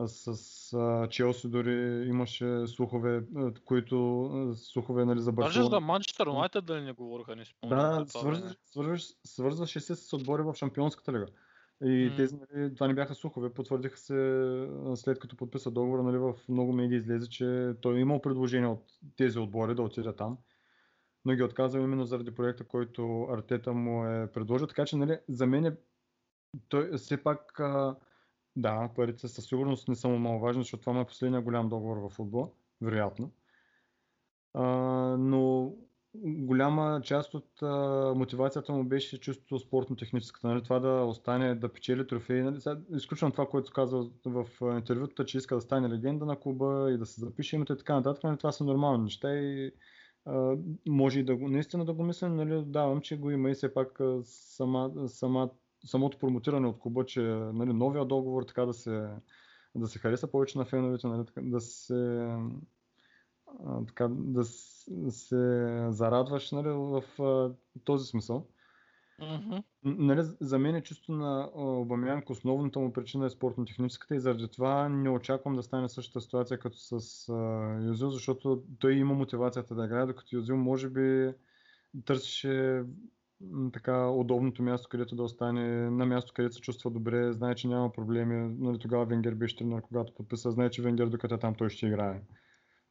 с а, Челси дори имаше слухове, които слухове нали, за Барселона. Даже за Манчестър Юнайтед дали не говориха, не спомням. Да, свързваш, свързваше се с отбори в Шампионската лига. И mm. тези, нали, това не бяха слухове, потвърдиха се след като подписа договора, нали, в много медии излезе, че той е имал предложение от тези отбори да отиде там, но ги отказва именно заради проекта, който Артета му е предложил. Така че нали, за мен е, той все пак да, парите със сигурност не са му важни, защото това е последния голям договор в футбол, вероятно. А, но голяма част от а, мотивацията му беше чисто спортно-техническата. Нали? Това да остане, да печели трофеи. Нали? Изключвам това, което казва в интервюта, че иска да стане легенда на клуба и да се запише името и така нататък. Нали? Това са нормални неща и а, може и да го, наистина да го мисля, нали? давам, че го има и все пак сама, сама самото промотиране от клуба, че нали, новия договор така да се, да се хареса повече на феновете, нали, да се така, да се зарадваш нали, в този смисъл. Mm-hmm. Нали, за мен е чисто на Обамянк основната му причина е спортно-техническата и заради това не очаквам да стане същата ситуация като с Юзил, защото той има мотивацията да играе, докато Юзил може би търсеше така удобното място, където да остане, на място, където се чувства добре, знае, че няма проблеми. Нали, тогава Венгер беше тренер, когато подписа, знае, че Венгер докато е там той ще играе.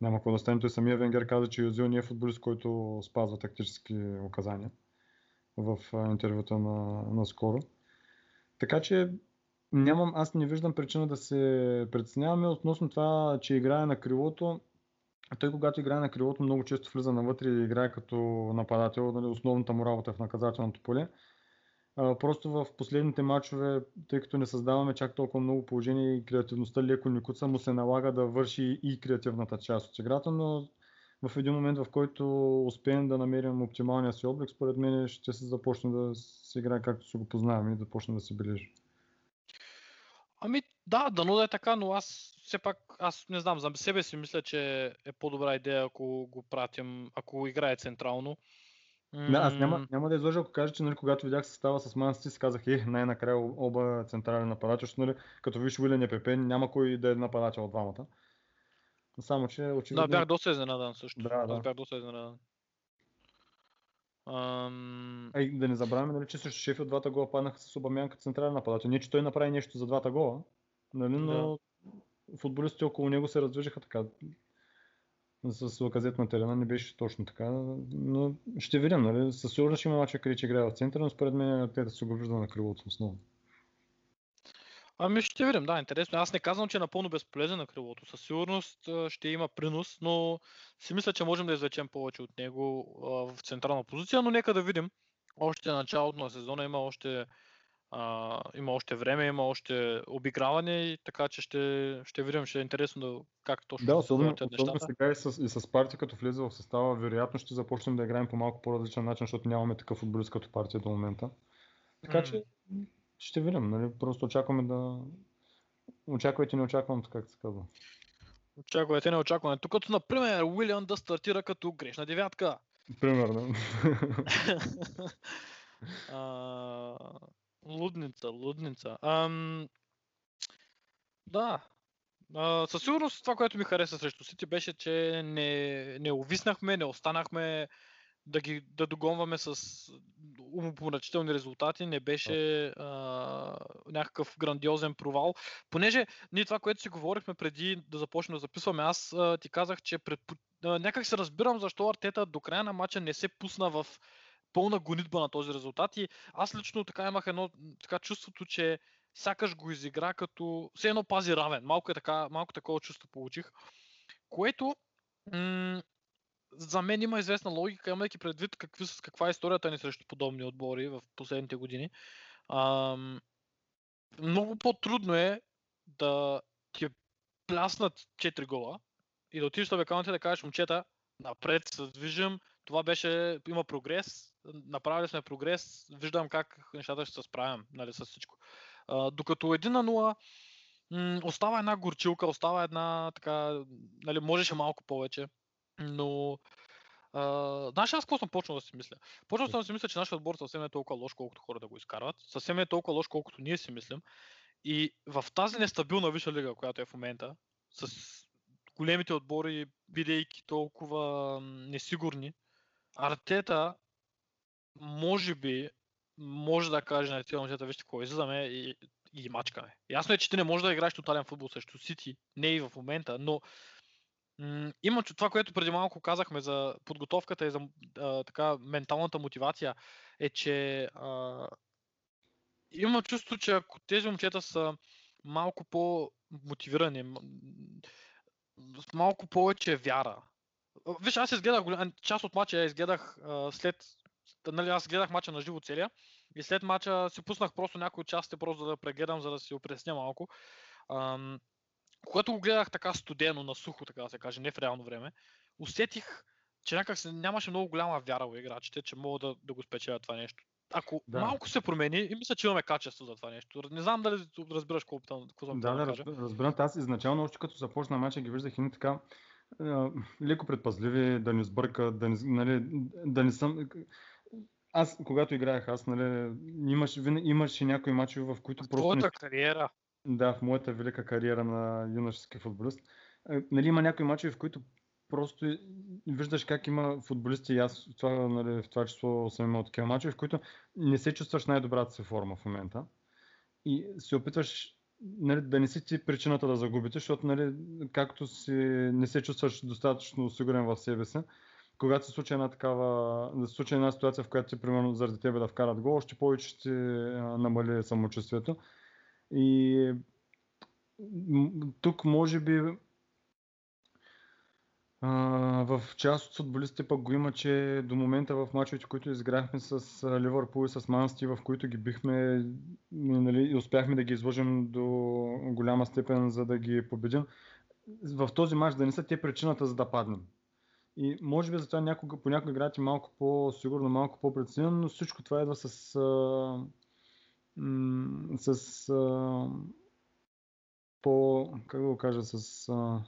Няма какво да стане. Той самия Венгер каза, че Юзил не е футболист, който спазва тактически указания в интервюта на, на скоро. Така че нямам, аз не виждам причина да се преценяваме относно това, че играе на крилото той когато играе на крилото много често влиза навътре и играе като нападател, нали, основната му работа е в наказателното поле. Просто в последните матчове, тъй като не създаваме чак толкова много положение и креативността леко ни куца, му се налага да върши и креативната част от играта, но в един момент, в който успеем да намерим оптималния си облик, според мен ще се започне да се играе както си го познаваме и да почне да се бележи. Ами да, дано да е така, но аз все пак, аз не знам, за себе си мисля, че е по-добра идея, ако го пратим, ако играе централно. Да, аз няма, няма да изложа, ако кажа, че нали, когато видях състава с Манси, си казах, е, най-накрая оба централен нападател, защото нали, като виж Уилен и Пепе, няма кой да е нападател от двамата. Само, че очевидно... Да, бях доста изненадан също. Да, да. Аз бях доста изненадан. Ам... Ей, да не забравяме, нали, че срещу Шефи от двата гола паднаха с Обамян като централен нападател. Не, че той направи нещо за двата гола, нали, но да. футболистите около него се раздвижиха така. С лаказет на терена не беше точно така, но ще видим, нали? Със сигурност ще има мача, където играе в центъра, но според мен те да се го вижда на крилото основно. Ами ще видим, да, интересно. Аз не казвам, че е напълно безполезен на крилото. Със сигурност ще има принос, но си мисля, че можем да извлечем повече от него в централна позиция, но нека да видим. Още началото на сезона има още, а, има още време, има още обиграване и така че ще, ще видим, ще е интересно да, как точно да, особено, особено сега и с, и с партия, като влезе в състава, вероятно ще започнем да играем по малко по-различен начин, защото нямаме такъв футболист като партия до момента. Така че ще видим, нали? Просто очакваме да... Очаквайте не очаквам, как се казва. Очаквайте не очакваме. Тук като, например, Уилиан да стартира като грешна девятка. Примерно. лудница, лудница. Ам... Да. А, със сигурност това, което ми хареса срещу Сити беше, че не, не увиснахме, не останахме да ги да догонваме с умопомрачителни резултати, не беше а, някакъв грандиозен провал. Понеже ние това, което си говорихме преди да започнем да записваме, аз а, ти казах, че предпо... а, някак се разбирам защо Артета до края на матча не се пусна в пълна гонитба на този резултат и аз лично така имах едно така чувството, че сякаш го изигра като все едно пази равен. Малко, е така, малко такова чувство получих, което м- за мен има известна логика, имайки предвид какви, каква е историята ни срещу подобни отбори в последните години. Ам, много по-трудно е да ти пляснат 4 гола и да отидеш на бекалните да кажеш, момчета, напред се движим, това беше, има прогрес, направили сме прогрес, виждам как нещата ще се справям нали, с всичко. А, докато 1 на 0 м- остава една горчилка, остава една така, нали, можеше малко повече, но Uh, аз какво съм почнал да си мисля? Почнал съм да си мисля, че нашия отбор съвсем е толкова лош, колкото хора да го изкарват. Съвсем е толкова лош, колкото ние си мислим. И в тази нестабилна висша лига, която е в момента, с големите отбори, бидейки толкова несигурни, Артета може би може да каже на тези момчета, вижте какво излизаме и, и мачкаме. Ясно е, че ти не можеш да играеш тотален футбол срещу Сити, не и в момента, но м- има това, което преди малко казахме за подготовката и за а, така менталната мотивация, е, че а, има чувство, че ако тези момчета са малко по-мотивирани, с малко повече вяра. Виж, аз изгледах част от матча, изгледах а, след нали, аз гледах мача на живо целия и след мача си пуснах просто някои части, просто да прегледам, за да си опресня малко. Ам, когато го гледах така студено, на сухо, така да се каже, не в реално време, усетих, че някак се нямаше много голяма вяра в играчите, че могат да, да го спечелят това нещо. Ако да. малко се промени, и мисля, че имаме качество за това нещо. Не знам дали разбираш какво съм да, да, да разбирам. Аз изначално, още като започна матча, ги виждах и така леко предпазливи, да не сбърка, да не, нали, да не съм аз, когато играех, аз, нали, имаш, имаше някои мачове, в които в просто... Твоята не... кариера. Да, в моята велика кариера на юношески футболист. Нали, има някои мачове, в които просто виждаш как има футболисти и аз това, нали, в това число съм имал такива мачове, в които не се чувстваш най-добрата си форма в момента. И се опитваш нали, да не си ти причината да загубите, защото нали, както си не се чувстваш достатъчно сигурен в себе си, когато се случи една такава, да се случи една ситуация, в която ти, примерно, заради тебе да вкарат гол, още повече ще намали самочувствието. И тук може би а, в част от футболистите пък го има, че до момента в мачовете, които изграхме с Ливърпул и с Мансти, в които ги бихме нали, и успяхме да ги изложим до голяма степен, за да ги победим, в този матч да не са те причината за да паднем. И може би затова някога, понякога играете малко по-сигурно, малко по-преценено, но всичко това идва с, а, м- с а, по, как да го кажа, с, а,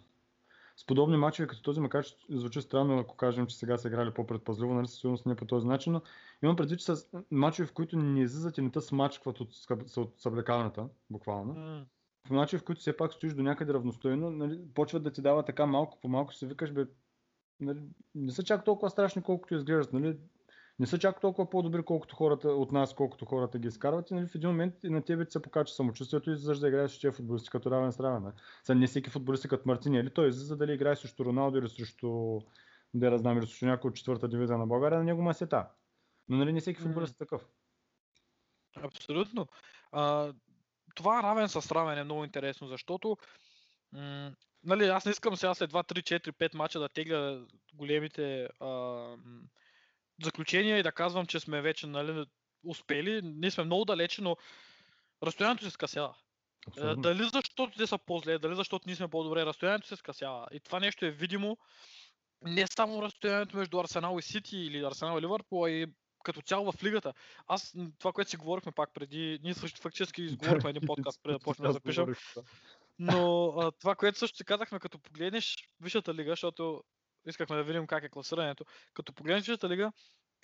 с подобни мачове като този, макар че звучи странно, ако кажем, че сега са играли по-предпазливо, нали, със сигурност не по този начин, но имам предвид, че с мачове, в които не излизат и не те смачкват от, от съблекалната, буквално. Mm. В мачове, в които все пак стоиш до някъде равностойно, нали, почват да ти дава така малко по малко, си викаш, бе, нали, не са чак толкова страшни, колкото изглеждат. Нали? Не са чак толкова по-добри, колкото хората от нас, колкото хората ги изкарват. И нали, в един момент и на тебе се покача самочувствието и за да играеш с тия футболисти като равен с равен. Сега не всеки футболист като Мартини, или той за дали играе срещу Роналдо или срещу да знам, или срещу някой от четвърта дивизия на България, на него му е. Но нали не всеки футболист е такъв. Абсолютно. А, това равен с равен е много интересно, защото м- нали, аз не искам сега след 2, 3, 4, 5 мача да тегля големите а, заключения и да казвам, че сме вече нали, успели. Ние сме много далече, но разстоянието се скъсява. Абсолютно. Дали защото те са по-зле, дали защото ние сме по-добре, разстоянието се скъсява. И това нещо е видимо не само разстоянието между Арсенал и Сити или Арсенал и Ливърпул, а и като цяло в лигата. Аз това, което си говорихме пак преди, ние също фактически изговорихме един подкаст преди да почнем да запишем. Но а, това, което също си казахме, като погледнеш Висшата лига, защото искахме да видим как е класирането, като погледнеш Висшата лига,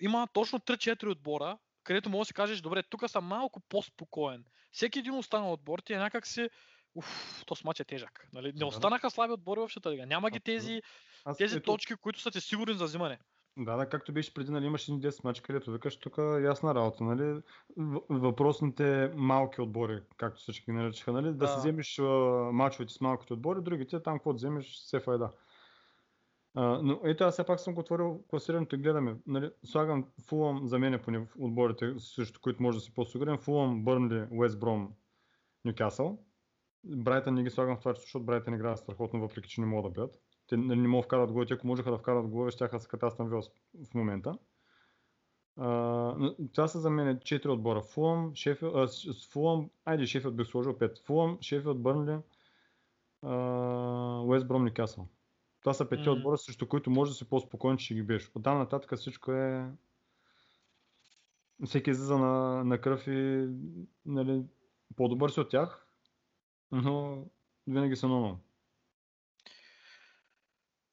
има точно 3-4 отбора, където може да си кажеш, добре, тук съм малко по-спокоен. Всеки един останал отбор ти е някак си уф, то матч е тежък. Нали? Не останаха слаби отбори в Шата лига. Няма ги тези, тези точки, които са ти сигурни за взимане. Да, да, както беше преди, нали, имаш един 10 мача, където викаш, тук е ясна работа, нали, въпросните малки отбори, както всички ги наричаха, нали, да, Да. си вземеш а, мачовете с малките отбори, другите там, каквото вземеш, се файда. А, но ето аз все пак съм го отворил класирането и гледаме. Нали, слагам Фулъм за мен поне в отборите, срещу които може да си по-сигурен. Фулъм, Бърнли, Уест Бром, Нюкасъл. Брайтън не ги слагам в това, защото Брайтън играе страхотно, въпреки че не могат да бият. Те нали, не могат да вкарат голове, те ако можеха да вкарат голове, ще да са като Астън Вила в момента. А, това са за мен 4 отбора. Фулъм, Шефил, с- Фулъм, айде Шефилд бих сложил 5. Фулъм, Шефилд, Бърнли, Уест Бром, Нюкасъл. Това са петте М. отбора, срещу които може да си по-спокоен, че ще ги биеш. Оттам нататък всичко е... Всеки излиза на, на кръв и нали, по-добър си от тях, но винаги са много.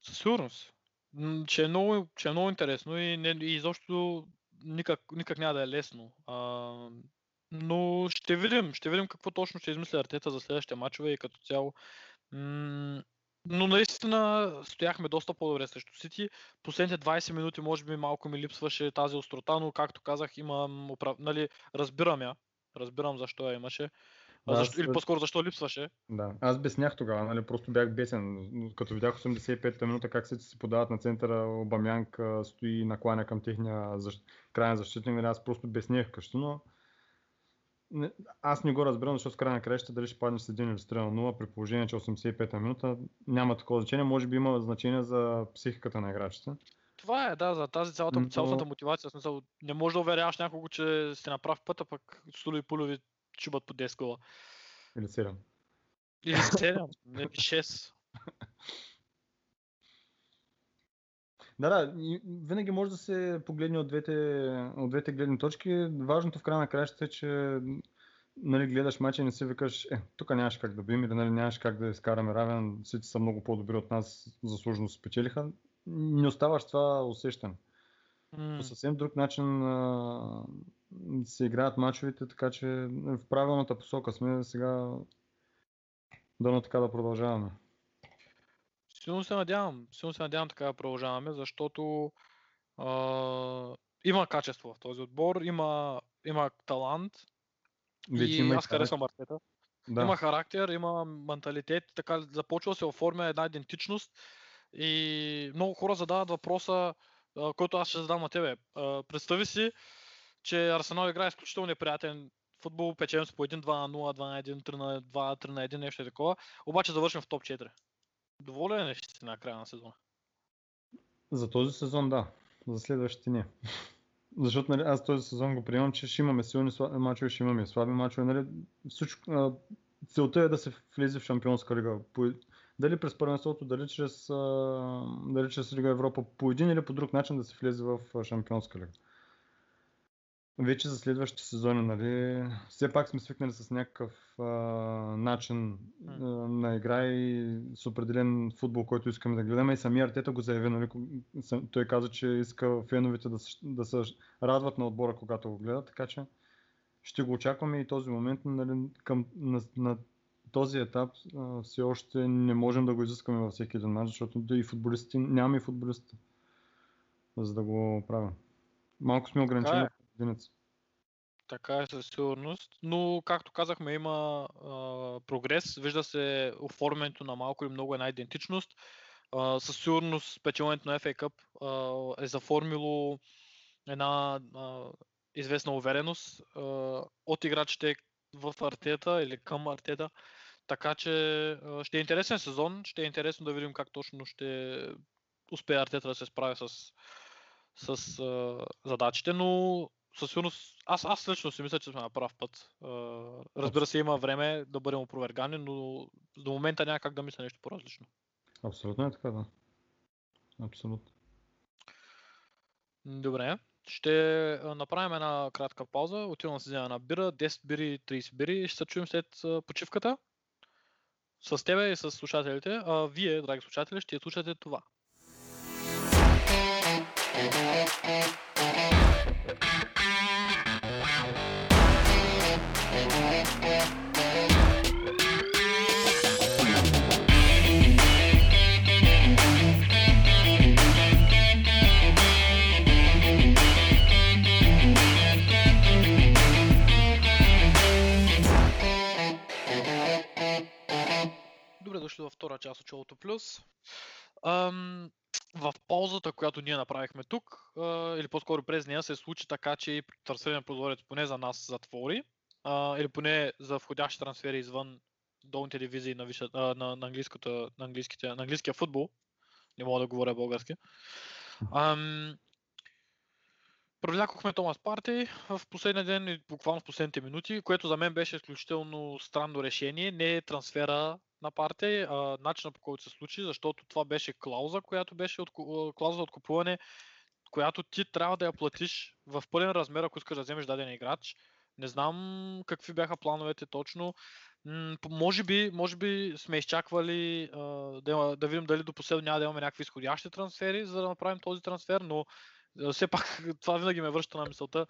Със сигурност. Че е много, че е много интересно и, не, и изобщо никак, никак няма да е лесно. А, но ще видим, ще видим какво точно ще измисли Артета за следващите матчове и като цяло. Но наистина стояхме доста по-добре срещу Сити. Последните 20 минути може би малко ми липсваше тази острота, но както казах, имам, нали, разбирам я. Разбирам защо я имаше. А защо, аз- или по-скоро защо липсваше. Да, аз беснях тогава, нали, просто бях бесен. Като видях 85-та минута как се си подават на центъра, Обамянг а, стои накланя към техния защ... крайен защитник, нали, аз просто беснех къщи, но не, аз не го разбирам, защото в края на краища дали ще паднеш с един или с 3 на 0, при положение, че 85-та минута няма такова значение, може би има значение за психиката на играчите. Това е, да, за тази цялата, Но- цялата мотивация. Смисъл, не може да уверяваш някого, че сте на прав път, а пък Студо и Пулеви чубат по 10 гола. Или 7. Или 7, не 6. Да, да, винаги може да се погледне от двете, от двете гледни точки. Важното в края на краищата е, че нали, гледаш мача и не си викаш, е, тук нямаш как да бием или нали, нямаш как да изкараме равен, Сити са много по-добри от нас, заслужено се спечелиха. Не оставаш това усещане. М, По съвсем друг начин а, се играят мачовете, така че в правилната посока сме сега дано така да продължаваме. Силно се надявам. Силно се надявам така да продължаваме, защото а, има качество в този отбор, има, има талант Вече и има аз харесвам Артета. Да. Има характер, има менталитет, така започва да се оформя една идентичност и много хора задават въпроса, който аз ще задам на тебе. Представи си, че Арсенал играе изключително неприятен футбол, печем с по 1, 2 на 0, 2 на 1, 3 на 2, 3 на 1, нещо е такова, обаче завършим в топ 4. Доволен ли ще си на края на сезона? За този сезон да, за следващите не. Защото нали, аз този сезон го приемам, че ще имаме силни мачове, ще имаме слаби мачове. Нали, всичко, а, целта е да се влезе в Шампионска лига. По, дали през първенството, дали чрез, а, дали чрез Лига Европа, по един или по друг начин да се влезе в Шампионска лига. Вече за следващите сезони, нали, все пак сме свикнали с някакъв а, начин а, на игра и с определен футбол, който искаме да гледаме. И самия Артета го заяви, нали, той каза, че иска феновете да, се- да се радват на отбора, когато го гледат, така че ще го очакваме и този момент, нали, към, на, на този етап а, все още не можем да го изискаме във всеки един матч, защото да и футболисти, нямаме и футболисти, за да го правим. Малко сме ограничени единица. Така е със сигурност, но както казахме има а, прогрес, вижда се оформянето на малко или много една идентичност. А, със сигурност спечелването на FA Cup а, е заформило една а, известна увереност а, от играчите в артета или към артета. Така че а, ще е интересен сезон, ще е интересно да видим как точно ще успее артета да се справи с, с а, задачите, но със сигурност, аз, аз лично си мисля, че сме на прав път. Разбира се, има време да бъдем опровергани, но до момента няма как да мисля нещо по-различно. Абсолютно е така, да. Абсолютно. Добре. Ще направим една кратка пауза. Отивам да си взема една бира, 10 бири, 30 бири ще се чуем след почивката. С тебе и с слушателите. А вие, драги слушатели, ще слушате това. Част от шоуто плюс. В паузата, която ние направихме тук, или по-скоро през нея, се случи така, че и трансферния прозорец поне за нас затвори, или поне за входящи трансфери извън долните дивизии на, виша, на, на, английската, на, английските, на английския футбол. Не мога да говоря български. Привлякохме Томас Парти в последния ден и буквално в последните минути, което за мен беше изключително странно решение. Не е трансфера на Парти, а начина по който се случи, защото това беше клауза, която беше от, клауза от купуване, която ти трябва да я платиш в пълен размер, ако искаш да вземеш даден играч. Не знам какви бяха плановете точно. Може, би, може би сме изчаквали да, да видим дали до последно няма да имаме някакви изходящи трансфери, за да направим този трансфер, но все пак това винаги ме връща на мисълта,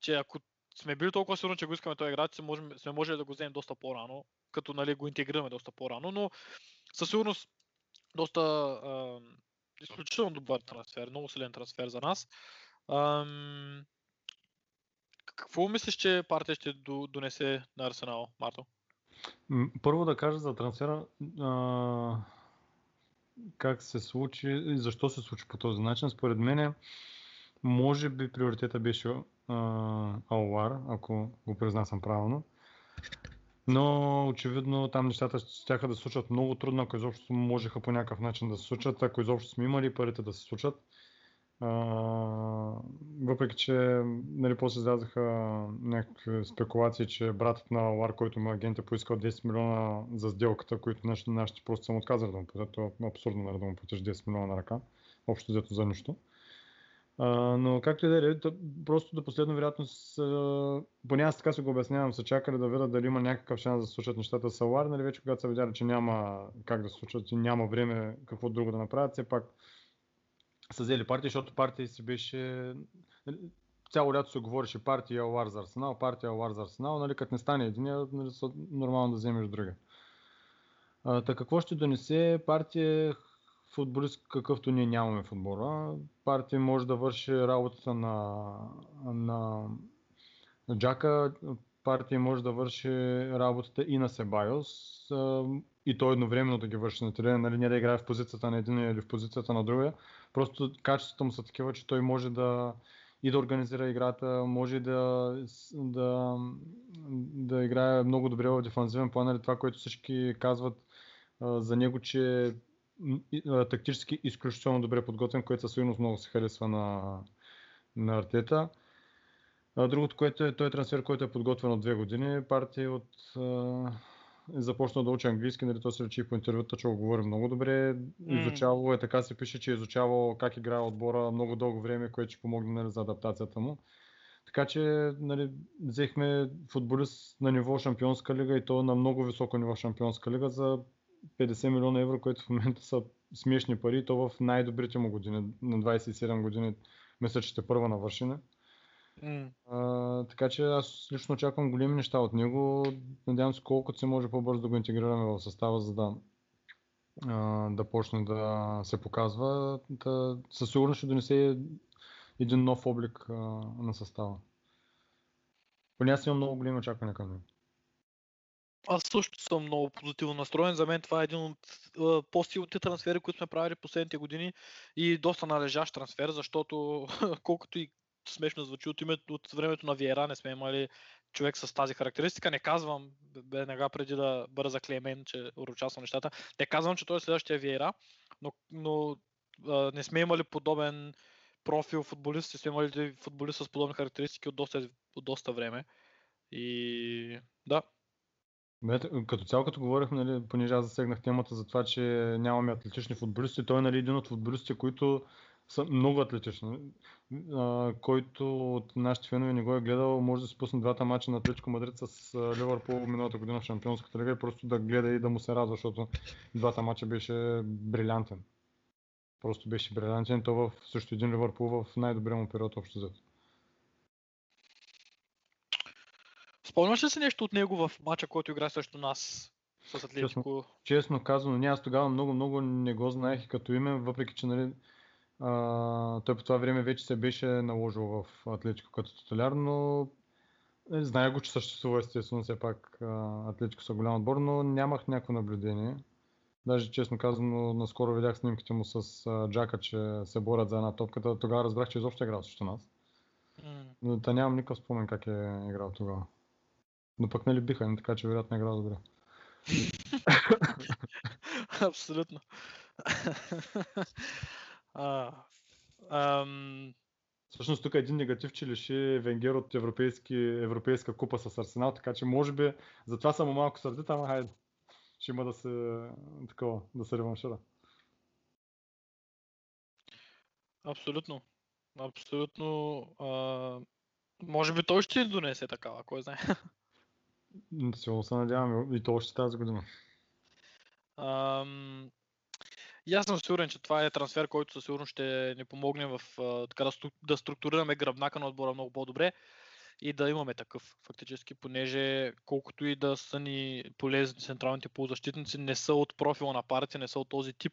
че ако сме били толкова сигурни, че го искаме този играч, сме, можем, сме можели да го вземем доста по-рано, като нали, го интегрираме доста по-рано, но със сигурност доста а, изключително добър трансфер, много силен трансфер за нас. Ам, какво мислиш, че партия ще донесе на Арсенал, Марто? Първо да кажа за трансфера. А, как се случи и защо се случи по този начин. Според мен, може би приоритета беше Алвар, ако го признасям правилно. Но очевидно там нещата ще да се случат много трудно, ако изобщо можеха по някакъв начин да се случат, ако изобщо сме имали парите да се случат. А, въпреки, че нали, после излязаха някакви спекулации, че братът на Лар, който му агент е поискал 10 милиона за сделката, които нашите, нашите просто съм отказали да му платят. Това е абсурдно нали, да му платиш 10 милиона на ръка. Общо взето за нищо. Но както и да е, просто до последно вероятност, поне аз така си го обяснявам, са чакали да видят дали има някакъв шанс да се случат нещата с Алар, нали вече когато са видяли, че няма как да се случат и няма време какво друго да направят, все пак са взели партия, защото партия си беше... Нали, цяло лято се говореше партия Алвар за Арсенал, партия Алвар за Арсенал, нали, като не стане единия, нали, нормално да вземеш друга. Така какво ще донесе партия футболист, какъвто ние нямаме в отбора. Партия може да върши работата на, на, Джака, партия може да върши работата и на Себайос и то едновременно да ги върши на терена, нали, не да играе в позицията на един или в позицията на другия. Просто качеството му са такива, че той може да и да организира играта, може да, да, да играе много добре в дефанзивен план, нали, това, което всички казват за него, че тактически изключително добре подготвен, което със сигурност много се харесва на, на Артета. Другото, което е, той е трансфер, който е подготвен от две години, партия от е започнал да учи английски, нали, то се речи по интервюта, че го говори много добре. Изучавал е, така се пише, че е изучавал как играе отбора много дълго време, което ще помогне нали, за адаптацията му. Така че нали, взехме футболист на ниво Шампионска лига и то на много високо ниво Шампионска лига за 50 милиона евро, които в момента са смешни пари, то в най-добрите му години, на 27 години, мисля, че ще първа навършена. Mm. А, така че аз лично очаквам големи неща от него. Надявам се колкото се може по-бързо да го интегрираме в състава, за да, а, да почне да се показва. Да, със сигурност ще донесе един нов облик а, на състава. Поне аз имам много големи очаквания към него. Аз също съм много позитивно настроен. За мен това е един от по-силните трансфери, които сме правили последните години и доста належащ трансфер, защото колкото и смешно звучи от името от времето на Виера, не сме имали човек с тази характеристика. Не казвам, веднага преди да бъда заклемен, че урочасвам нещата, не казвам, че той е следващия Виера, но, но а, не сме имали подобен профил футболист, сме имали футболист с подобни характеристики от доста, от доста време. И да, като цяло, като говорихме, нали, понеже аз засегнах темата за това, че нямаме атлетични футболисти, той е нали, един от футболистите, които са много атлетични. А, който от нашите фенове не го е гледал, може да си пусне двата мача на Атлетико Мадрид с Ливърпул миналата година в Шампионската лига и просто да гледа и да му се радва, защото двата мача беше брилянтен. Просто беше брилянтен. То в също един Ливърпул в най-добрия му период общо взето. Спомняш ли си нещо от него в мача, който игра срещу нас с Атлетико? Честно, честно казано, аз тогава много, много не го знаех като име, въпреки че нали, а, той по това време вече се беше наложил в Атлетико като титуляр, но е, знае го, че съществува естествено все пак Атлетико са голям отбор, но нямах някакво наблюдение. Даже честно казано, наскоро видях снимките му с а, Джака, че се борят за една топката. Тогава разбрах, че изобщо е играл срещу нас. М. Но да нямам никакъв спомен как е играл тогава. Но пък нали биха, така че вероятно играл добре. Абсолютно. а, ам, Всъщност тук е един негатив, че лиши Венгер от европейски, европейска купа с Арсенал, така че може би затова съм му малко сърдит, ама хайде. Ще има да се, такова, да се реваншира. абсолютно. Абсолютно. А, може би той ще донесе такава, кой знае. Силно се надявам и то още тази година. Ам, и аз съм сигурен, че това е трансфер, който със сигурност ще ни помогне в, така да структурираме гръбнака на отбора много по-добре и да имаме такъв фактически, понеже колкото и да са ни полезни централните полузащитници, не са от профила на партия, не са от този тип.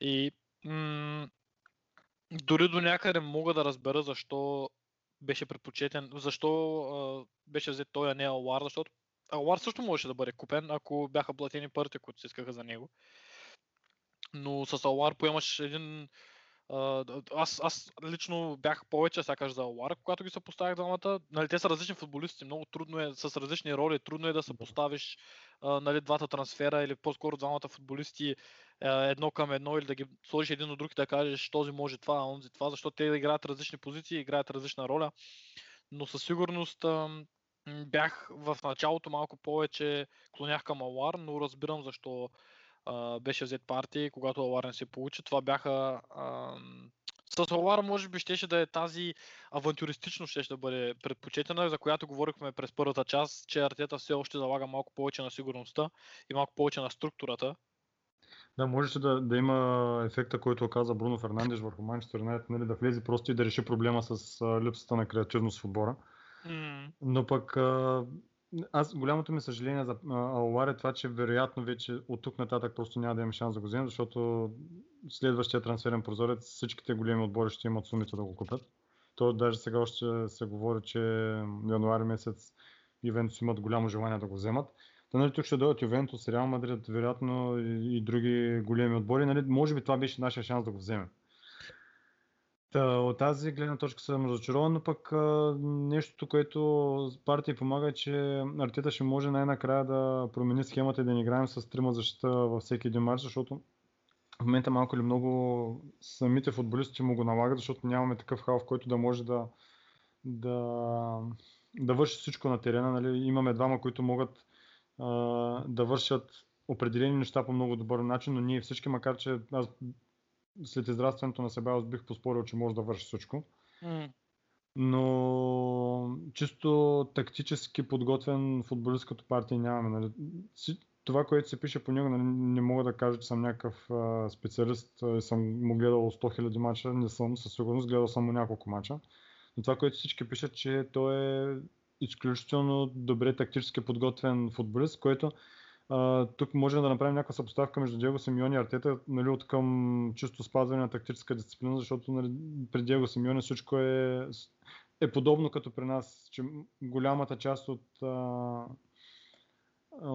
И м- дори до някъде мога да разбера защо беше предпочетен, защо а, беше взет той, а не Алуар, защото Алуар също можеше да бъде купен, ако бяха платени парите, които се искаха за него. Но с Алуар поемаш един... а, аз, аз лично бях повече сякаш за Алуар, когато ги се поставях двамата. Нали, те са различни футболисти, много трудно е, с различни роли, трудно е да се поставиш нали, двата трансфера или по-скоро двамата футболисти едно към едно или да ги сложиш един от друг и да кажеш този може това, онзи това, защото те играят различни позиции, играят различна роля. Но със сигурност бях в началото малко повече клонях към Алуар, но разбирам защо беше взет партия, когато Алуар не се получи. Това бяха... с Алуар може би щеше да е тази авантюристично ще да бъде предпочетена, за която говорихме през първата част, че Артета все още залага малко повече на сигурността и малко повече на структурата. Да, можеше да, да има ефекта, който оказа Бруно Фернандеш върху Манчестър Юнайтед, нали, да влезе просто и да реши проблема с а, липсата на креативност в отбора. М, Но пък а, аз голямото ми съжаление за Алуар е това, че вероятно вече от тук нататък просто няма да имаме шанс да го вземем, защото следващия трансферен прозорец всичките големи отбори ще имат сумите да го купят. То даже сега още се говори, че януари месец Ювентус имат голямо желание да го вземат. Та, нали, тук ще дойдат Ювентус, Реал Мадрид, вероятно и, и други големи отбори. Нали, може би това беше нашия шанс да го вземем. Та, от тази гледна точка съм разочарован, но пък а, нещото, което партия помага е, че Артета ще може най-накрая да промени схемата и да не играем с трима защита във всеки един матч, защото в момента малко или много самите футболисти му го налагат, защото нямаме такъв хал, в който да може да, да, да върши всичко на терена. Нали? Имаме двама, които могат а, да вършат определени неща по много добър начин, но ние всички, макар че аз след израстването на Себеус бих поспорил, че може да върши всичко. Но чисто тактически подготвен футболист като партия нямаме. Нали. Това, което се пише по него, нали, не мога да кажа, че съм някакъв а, специалист и съм му гледал 100 000 мача, не съм със сигурност, гледал съм му няколко мача. Но това, което всички пишат, че той е изключително добре тактически подготвен футболист, което тук можем да направим някаква съпоставка между Диего Симеони и Артета, нали, от към чисто спазване на тактическа дисциплина, защото нали, при Диего Симеони всичко е, е подобно като при нас, че голямата част от а, а,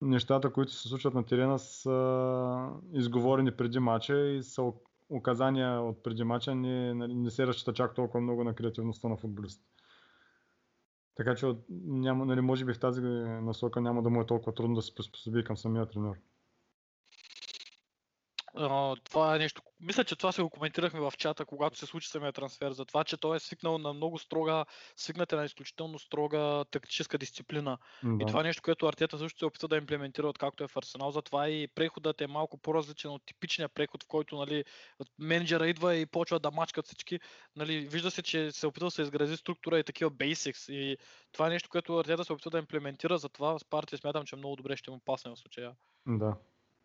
нещата, които се случват на терена са изговорени преди мача и са указания от преди мача, не, нали, не се разчита чак толкова много на креативността на футболиста. Така че няма, нали, може би в тази насока няма да му е толкова трудно да се приспособи към самия тренер. Това е нещо. Мисля, че това се го коментирахме в чата, когато се случи самия трансфер, за това, че той е свикнал на много строга, свикнат е на изключително строга тактическа дисциплина. Да. И това е нещо, което Артета също се опита да имплементира, откакто е в Арсенал. Затова и преходът е малко по-различен от типичния преход, в който нали, менеджера идва и почва да мачкат всички. Нали, вижда се, че се опита да се изгради структура и такива basics. И това е нещо, което Артета се опита да имплементира, затова с партия смятам, че много добре ще му пасне в случая. Да.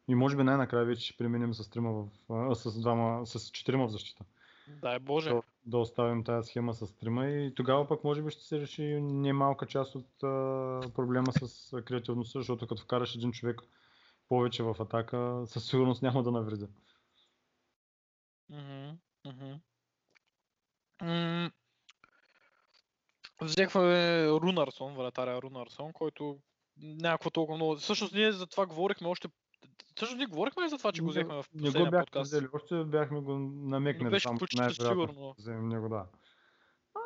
И може би най-накрая вече ще преминем с трима в, с, двама, с четирима в защита. Дай Боже. Да, да оставим тази схема с трима и тогава пък може би ще се реши немалка част от а, проблема с креативността, защото като вкараш един човек повече в атака, със сигурност няма да навреди. М, Взехме Рунарсон, вратаря Рунарсон, който някакво толкова много. Всъщност ние за това говорихме още. Всъщност ние говорихме ли за това, че го взехме в Не го последния бяхме подкаст? взели, още бяхме го намекнали. Но беше че почти сигурно. вземем него, да. А,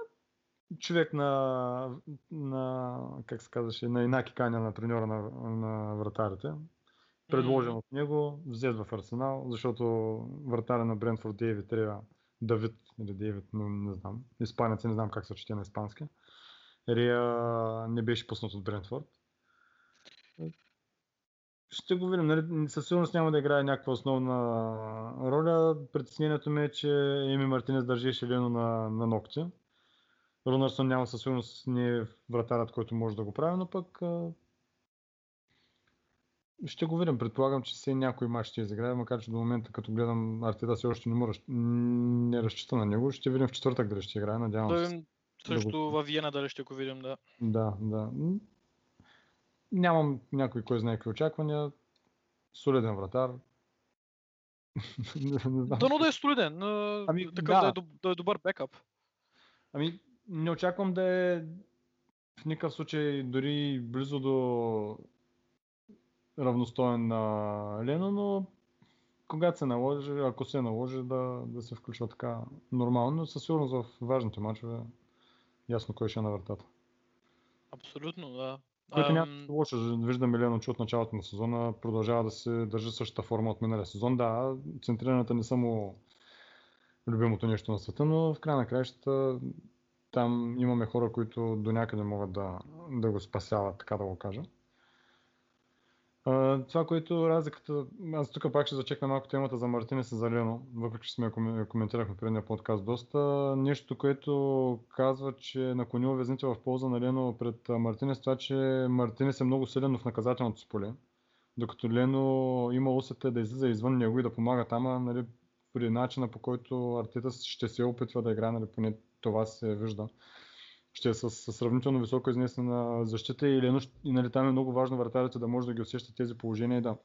Човек на, на, как се казваше, на Инаки Каня, на треньора на, на вратарите. Предложен от него, взет в Арсенал, защото вратаря на Брентфорд Дейвид трябва Давид или Дейвид, не, не знам. Испанец, не знам как се чете на испански. Рия не беше пуснат от Брентфорд. Ще го видим. Нали? Със сигурност няма да играе някаква основна роля. Притеснението ми е, че Еми Мартинес държеше Лено на, на ногти. Рунарсон няма със сигурност не е вратарят, който може да го прави, но пък а, ще го видим. Предполагам, че все някой мач ще изиграе, макар че до момента, като гледам Артета, все още не, му, не разчита на него. Ще видим в четвъртък дали ще играе. Надявам Да се. също го- във Виена дали ще го видим, да. Да, да. Нямам някой кой знае какви очаквания. Солиден вратар. Дано да е солиден, Ами, такъв да. да. е, да е добър бекап. Ами, не очаквам да е в никакъв случай дори близо до равностоен на Лено, но когато се наложи, ако се наложи да, да се включва така нормално, но със сигурност в важните мачове ясно кой ще е на вратата. Абсолютно, да. Което няма Ам, лошо. Виждаме Лено, че от началото на сезона продължава да се държи същата форма от миналия сезон. Да, центрираната не са му любимото нещо на света, но в края на краищата там имаме хора, които до някъде могат да, да го спасяват, така да го кажа. Това, което разликата, аз тук пак ще зачекна малко темата за Мартинес и за Лено, въпреки че сме коментирахме предния подкаст доста. Нещо, което казва, че наклони везните в полза на Лено пред Мартинес, това, че Мартинес е много силен в наказателното си поле, докато Лено има усета да излиза извън него и да помага там, нали, при начина по който Артета ще се опитва да играе, нали, поне това се вижда. Ще е с, сравнително високо изнесена защита и, Лено, и нали, там е много важно вратарите да може да ги усеща тези положения и да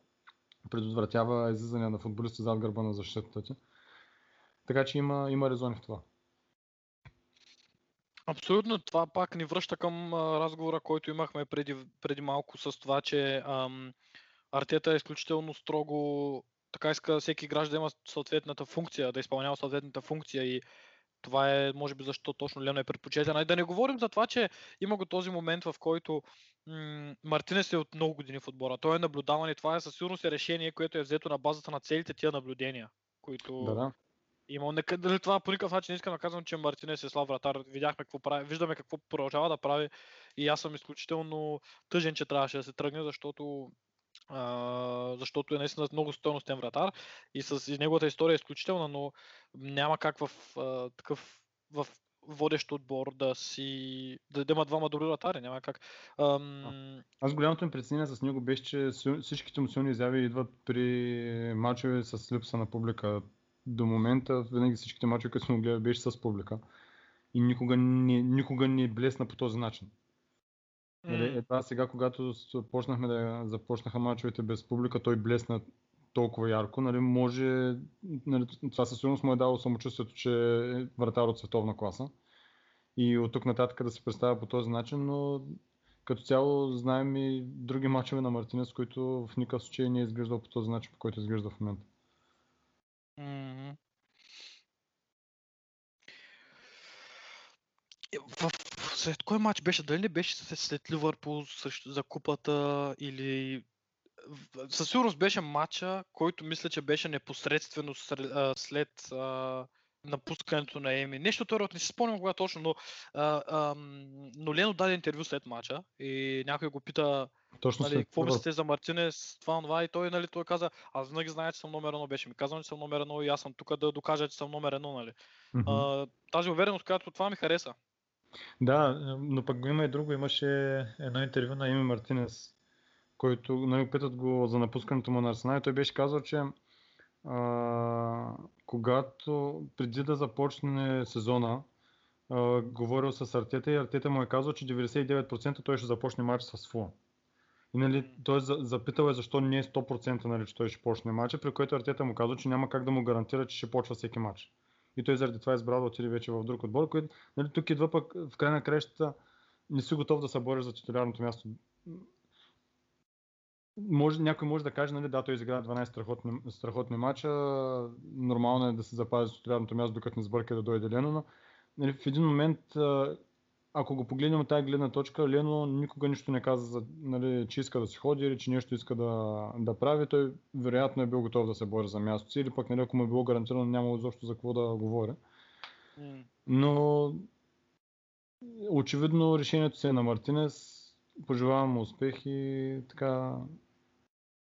предотвратява излизане на футболисти зад гърба на защитата ти. Така че има, има резони в това. Абсолютно, това пак ни връща към разговора, който имахме преди, преди малко с това, че ам, Артета е изключително строго, така иска всеки играч да има съответната функция, да изпълнява съответната функция и това е, може би, защо точно Лено е предпочетен. А и да не говорим за това, че има го този момент, в който м- Мартинес е от много години в отбора. Той е наблюдаван и това е със сигурност е решение, което е взето на базата на целите тия наблюдения, които Да, да. има. Дали това по никакъв начин не искам да казвам, че Мартинес е слаб вратар. Видяхме какво прави, виждаме какво продължава да прави и аз съм изключително тъжен, че трябваше да се тръгне, защото защото е наистина много стойностен вратар и с и неговата история е изключителна, но няма как в а, такъв в водещ отбор да си да, да има двама добри вратари, няма как. Ам, Аз голямото ми притеснение с него беше, че всичките му силни изяви идват при мачове с липса на публика. До момента винаги всичките мачове, които сме гледали, беше с публика. И никога не, никога не блесна по този начин. Нали, едва сега, когато почнахме да започнаха мачовете без публика, той блесна толкова ярко. Нали, може, нали, това със сигурност му е дало самочувствието, че е вратар от световна класа. И от тук нататък да се представя по този начин, но като цяло знаем и други мачове на Мартинес, които в никакъв случай не е изглеждал по този начин, по който изглежда в момента. В, след кой матч беше? Дали не беше след, Ливърпул срещу, за купата или... Със сигурност беше матча, който мисля, че беше непосредствено след, а, напускането на Еми. Нещо второ, не си спомням кога точно, но, а, но Лено даде интервю след матча и някой го пита Точно нали, какво мислите за Мартинес, това, това и той, нали, той каза, аз винаги знае, че съм номер едно, беше ми казано, че съм номер едно и аз съм тук да докажа, че съм номер едно, нали. Мгм. А, тази увереност, която това ми хареса. Да, но пък има и друго. Имаше едно интервю на Еми Мартинес, който нали, питат го за напускането му на Арсенал и той беше казал, че а, когато преди да започне сезона, а, говорил с Артета и Артета му е казал, че 99% той ще започне матч с Фулъм. И нали, той за- запитал е защо не е 100% нали, че той ще почне матча, при което Артета му казал, че няма как да му гарантира, че ще почва всеки матч. И той заради това е избрал да отиде вече в друг отбор, който нали, тук идва пък в край на краищата не си готов да се бориш за титулярното място. може, някой може да каже, нали, да, той изигра 12 страхотни, страхотни мача, нормално е да се запази титулярното място, докато не сбърка да дойде Лено, но нали, в един момент, ако го погледнем от тази гледна точка, Лено никога нищо не каза, за, нали, че иска да си ходи или че нещо иска да, да прави. Той вероятно е бил готов да се бори за мястото си или пък нали, ако му е било гарантирано, няма изобщо за какво да говоря. Но очевидно решението си е на Мартинес. Пожелавам му успех и така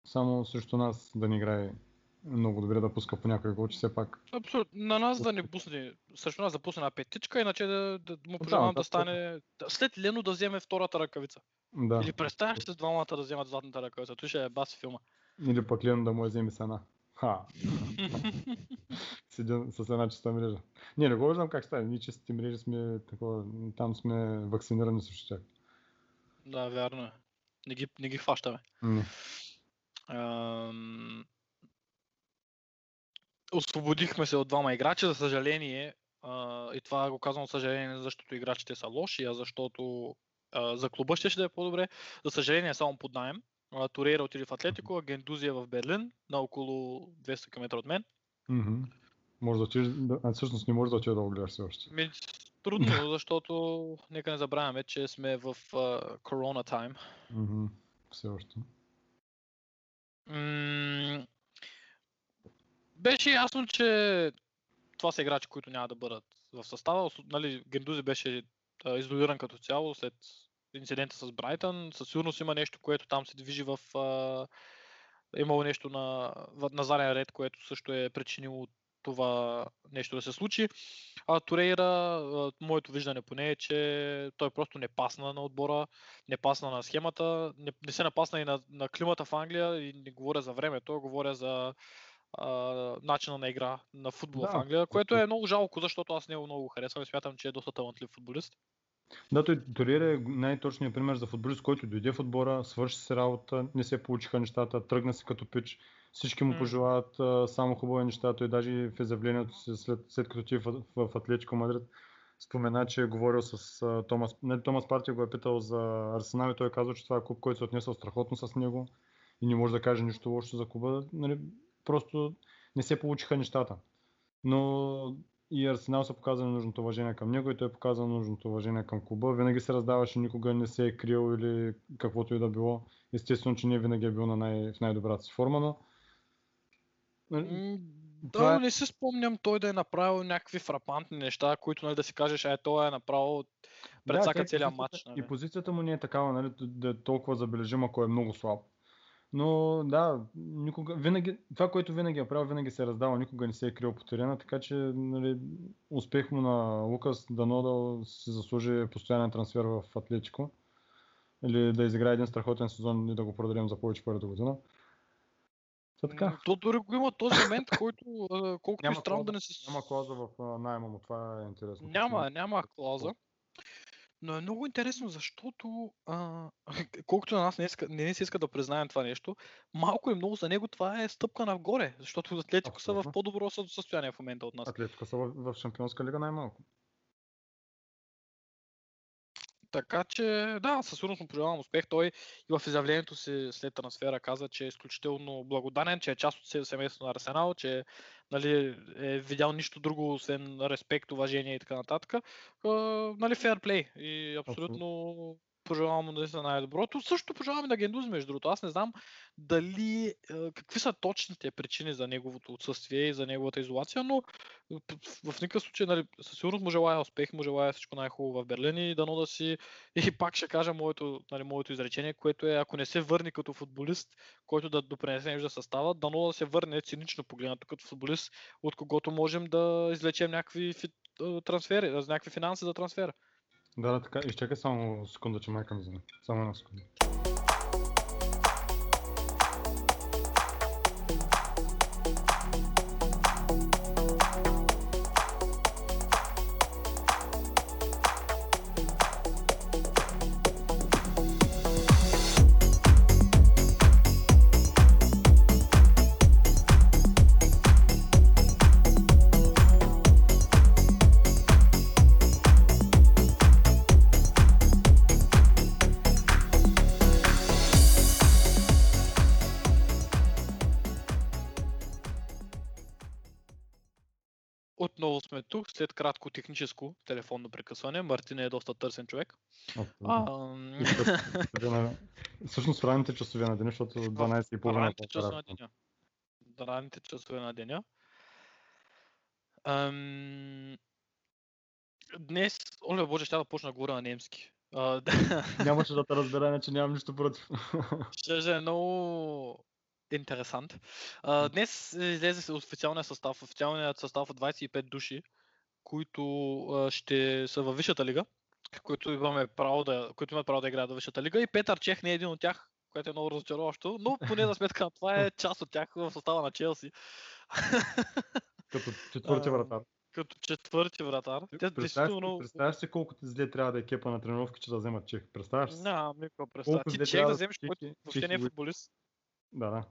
само срещу нас да ни играе много добре да пуска по някой гол, че все пак. Абсолютно. На нас да не пусне, срещу нас да пусне на петичка, иначе да, да му пожелавам да, да, стане. След Лено да вземе втората ръкавица. Да. Или представяш се с двамата да вземат златната ръкавица. Той ще е баси филма. Или пък Лено да му я вземе сена. Ха. Седя с една чиста мрежа. Не, не го виждам как стане. Ние чистите мрежи сме такова, там сме вакцинирани срещу тях. Да, вярно е. Не ги, не ги хващаме. Не. Ам... Освободихме се от двама играча, за съжаление. А, и това го казвам от съжаление, защото играчите са лоши, а защото а, за клуба ще, ще да е по-добре. За съжаление, само под найем. Турейра отиде в Атлетико, а Гендузия в Берлин, на около 200 км от мен. Mm-hmm. Може да отидеш, да, а всъщност не може да отидеш да го гледаш все още. Ми, трудно, защото нека не забравяме, че сме в корона uh, тайм. Mm-hmm. Все още. М- беше ясно, че това са играчи, които няма да бъдат в състава. Нали, Гендузи беше а, изолиран като цяло след инцидента с Брайтън. Със сигурност има нещо, което там се движи в... А, имало нещо на, на заден ред, което също е причинило това нещо да се случи. А Турейра, моето виждане поне е, че той просто не пасна на отбора, не пасна на схемата, не, не се напасна и на, на климата в Англия и не говоря за времето, говоря за а, начина на игра на футбол да, в Англия, което е много жалко, защото аз него много харесвам и смятам, че е доста талантлив футболист. Да, той Ториера е най-точният пример за футболист, който дойде в отбора, свърши се работа, не се получиха нещата, тръгна се като пич, всички му пожелават а, само хубави неща. Той даже в изявлението си след, след като ти в, в, Атлетико Мадрид спомена, че е говорил с а, Томас, не, Томас Партия го е питал за Арсенал и той е казал, че това е клуб, който се е отнесъл страхотно с него и не може да каже нищо лошо за клуба. Нали, просто не се получиха нещата. Но и Арсенал са показали нужното уважение към него и той е показал нужното уважение към клуба. Винаги се раздаваше, никога не се е крил или каквото и да било. Естествено, че не винаги е бил на най- в най-добрата си форма, но Нали, да, е... не се спомням той да е направил някакви фрапантни неща, които нали, да си кажеш, е, той е направил пред всяка да, целия матч. Нали. И позицията му не е такава, нали, да е толкова забележима, ако е много слаб. Но да, никога, винаги, това, което винаги е правил, винаги се е раздава, никога не се е крил по терена, така че нали, успех му на Лукас дано да се заслужи постоянен трансфер в Атлетико или да изиграе един страхотен сезон и да го продадем за повече пари до година. Та така. То дори го има този момент, който колкото и странно да не се... Няма клауза в найема му, това е интересно. Няма, няма клауза. Но е много интересно, защото а, колкото на нас не, иска, не се иска да признаем това нещо, малко и много за него това е стъпка нагоре, защото Атлетико са в по-добро състояние в момента от нас. Атлетико са в, в Шампионска лига най-малко. Така че, да, със сигурност му пожелавам успех. Той и в изявлението си след трансфера каза, че е изключително благодарен, че е част от семейството на Арсенал, че нали, е видял нищо друго, освен респект, уважение и така нататък. нали, фейрплей. И абсолютно пожелавам му да е най-доброто. Също пожелавам и на Гендузи, между другото. Аз не знам дали, какви са точните причини за неговото отсъствие и за неговата изолация, но в никакъв случай, нали, със сигурност му желая успех, му желая всичко най-хубаво в Берлин и дано да си, и пак ще кажа моето, нали, моето изречение, което е, ако не се върне като футболист, който да допренесе нещо за състава, дано да се върне цинично погледнато като футболист, от когото можем да излечем някакви трансфери, някакви финанси за трансфера. Да, да, така. Изчакай само секунда, че майка ми звъни. Само една секунда. Сме тук, след кратко техническо телефонно прекъсване. Мартин е доста търсен човек. Часове на- Всъщност в ранните часове на деня, защото 12 и половина. ранните часове на деня. Ранните часове на деня. Ам, Днес, Оле Боже, ще да почна да говоря на немски. А, Нямаше да те разбера, иначе нямам нищо против. Ще е много интересант. А, днес излезе се официалния състав. Официалният състав от 25 души, които а, ще са във Висшата лига, които, имаме право да, които имат право да играят във Висшата лига. И Петър Чех не е един от тях, което е много разочароващо, но поне за сметка на това е част от тях в състава на Челси. Като четвърти вратар. Като четвърти вратар. Те Представяш, действително... представяш си колко зле трябва да е кепа на тренировки, че да вземат чех. Представяш си? Никаква представа. Колко Ти чех да да вземеш, който въобще не е футболист. Да, да.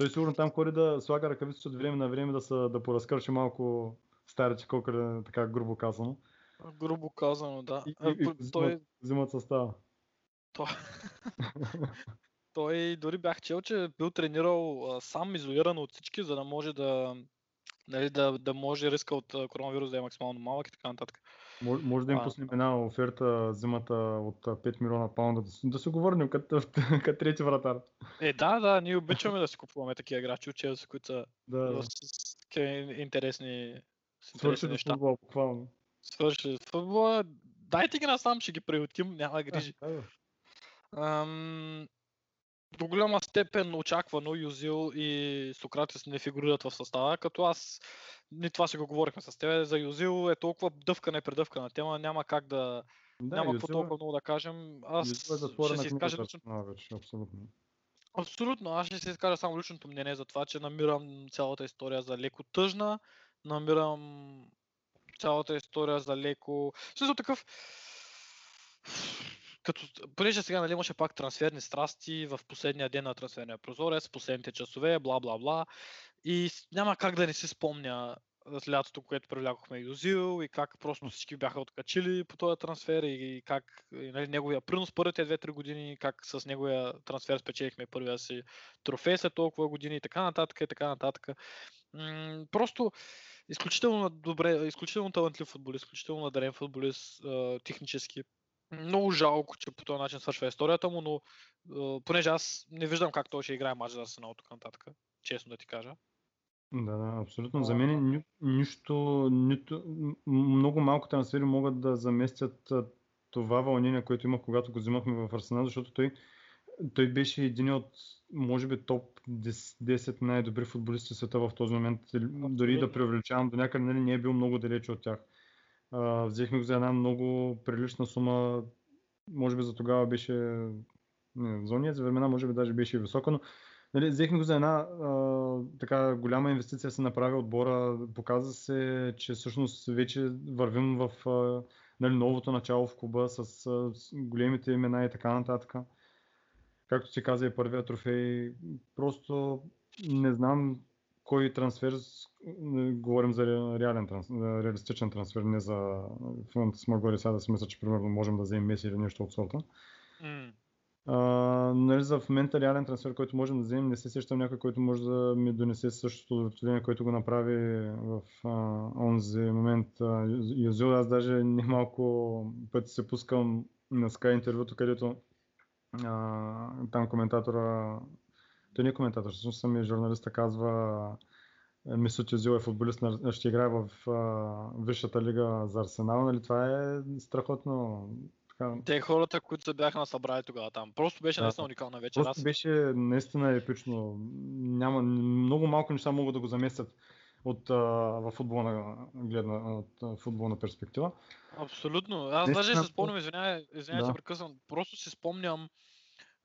Той сигурно там ходи да слага ръкавиците от време на време да, са, да поразкърши малко старите кокър, така грубо казано. Грубо казано, да. И, А, и, и взимат, той, взимат състава. той, той дори бях чел, че е бил тренирал а, сам изолиран от всички, за да може да, нали, да, да може риска от коронавирус да е максимално малък и така нататък. Може, може да им пуснем една оферта зимата от а, 5 милиона паунда, да, да се го върнем като, като трети вратар. Е, да, да, ние обичаме да си купуваме такива играчи от Челси, които са Да, с, интересни, с свърши интересни до неща. футбол, буквално. Свърши футбола. Дайте ги насам, ще ги приютим, няма грижи. Да, да. Ам, до голяма степен очаквано Юзил и Сократис не фигурират в състава, като аз, ние това си го говорихме с теб, за Юзил е толкова дъвкана и предъвкана тема, няма как да, Да, няма какво е- толкова много да кажем. Аз Юзил е ще си изкажа лично, абсолютно. абсолютно, аз ще си изкажа само личното мнение за това, че намирам цялата история за леко тъжна, намирам цялата история за леко... В смисъл такъв... Като, понеже сега нали, имаше пак трансферни страсти в последния ден на трансферния прозорец, последните часове, бла бла бла. И няма как да не си спомня лятото, което привлякохме Юзил и как просто всички бяха откачили по този трансфер и как и, нали, неговия принос първите 2-3 години, как с неговия трансфер спечелихме първия си трофей след толкова години и така нататък и така нататък. М, просто изключително добре, изключително талантлив футболист, изключително надарен футболист, технически. Много жалко, че по този начин свършва историята му, но а, понеже аз не виждам как той ще играе мач за Арсенал тук нататък, честно да ти кажа. Да, да, абсолютно. За мен ни, нищо, нито, много малко трансфери могат да заместят това вълнение, което имах, когато го взимахме в Арсенал, защото той, той беше един от, може би, топ 10, 10 най-добри футболисти в света в този момент. Дори да преувеличавам, до някъде нали, не е бил много далече от тях. Взехме го за една много прилична сума. Може би за тогава беше, не, за времена може би даже беше и висока, но Нали, взехме го за една а, така голяма инвестиция се направи отбора. Показа се, че всъщност вече вървим в а, нали, новото начало в клуба с, с големите имена и така нататък. Както си каза и първия трофей, просто не знам кой трансфер, говорим за ре- реален трансфер, реалистичен трансфер, не за в момента сме горе сега да си мисля, че примерно можем да вземем Меси или нещо от сорта. А, нали, за в момента реален трансфер, който можем да вземем, не се сещам някой, който може да ми донесе същото удовлетворение, което го направи в а, онзи момент а, Юзил. Аз даже немалко пъти се пускам на Sky интервюто, където а, там коментатора, той не е коментатор, всъщност самия журналиста казва Мисът Юзил е футболист, ще играе в а, Висшата лига за Арсенал. Нали? Това е страхотно. Така, Те хората, които се бяха насъбрали тогава там. Просто беше Да. наистина уникална вечер. Просто беше наистина епично. Няма, много малко неща могат да го заместят от, а, в футболна гледна, от футболна перспектива. Абсолютно. Аз Наистина, даже се спомням, извинявай, извинявай, Да. се прекъсвам. Просто си спомням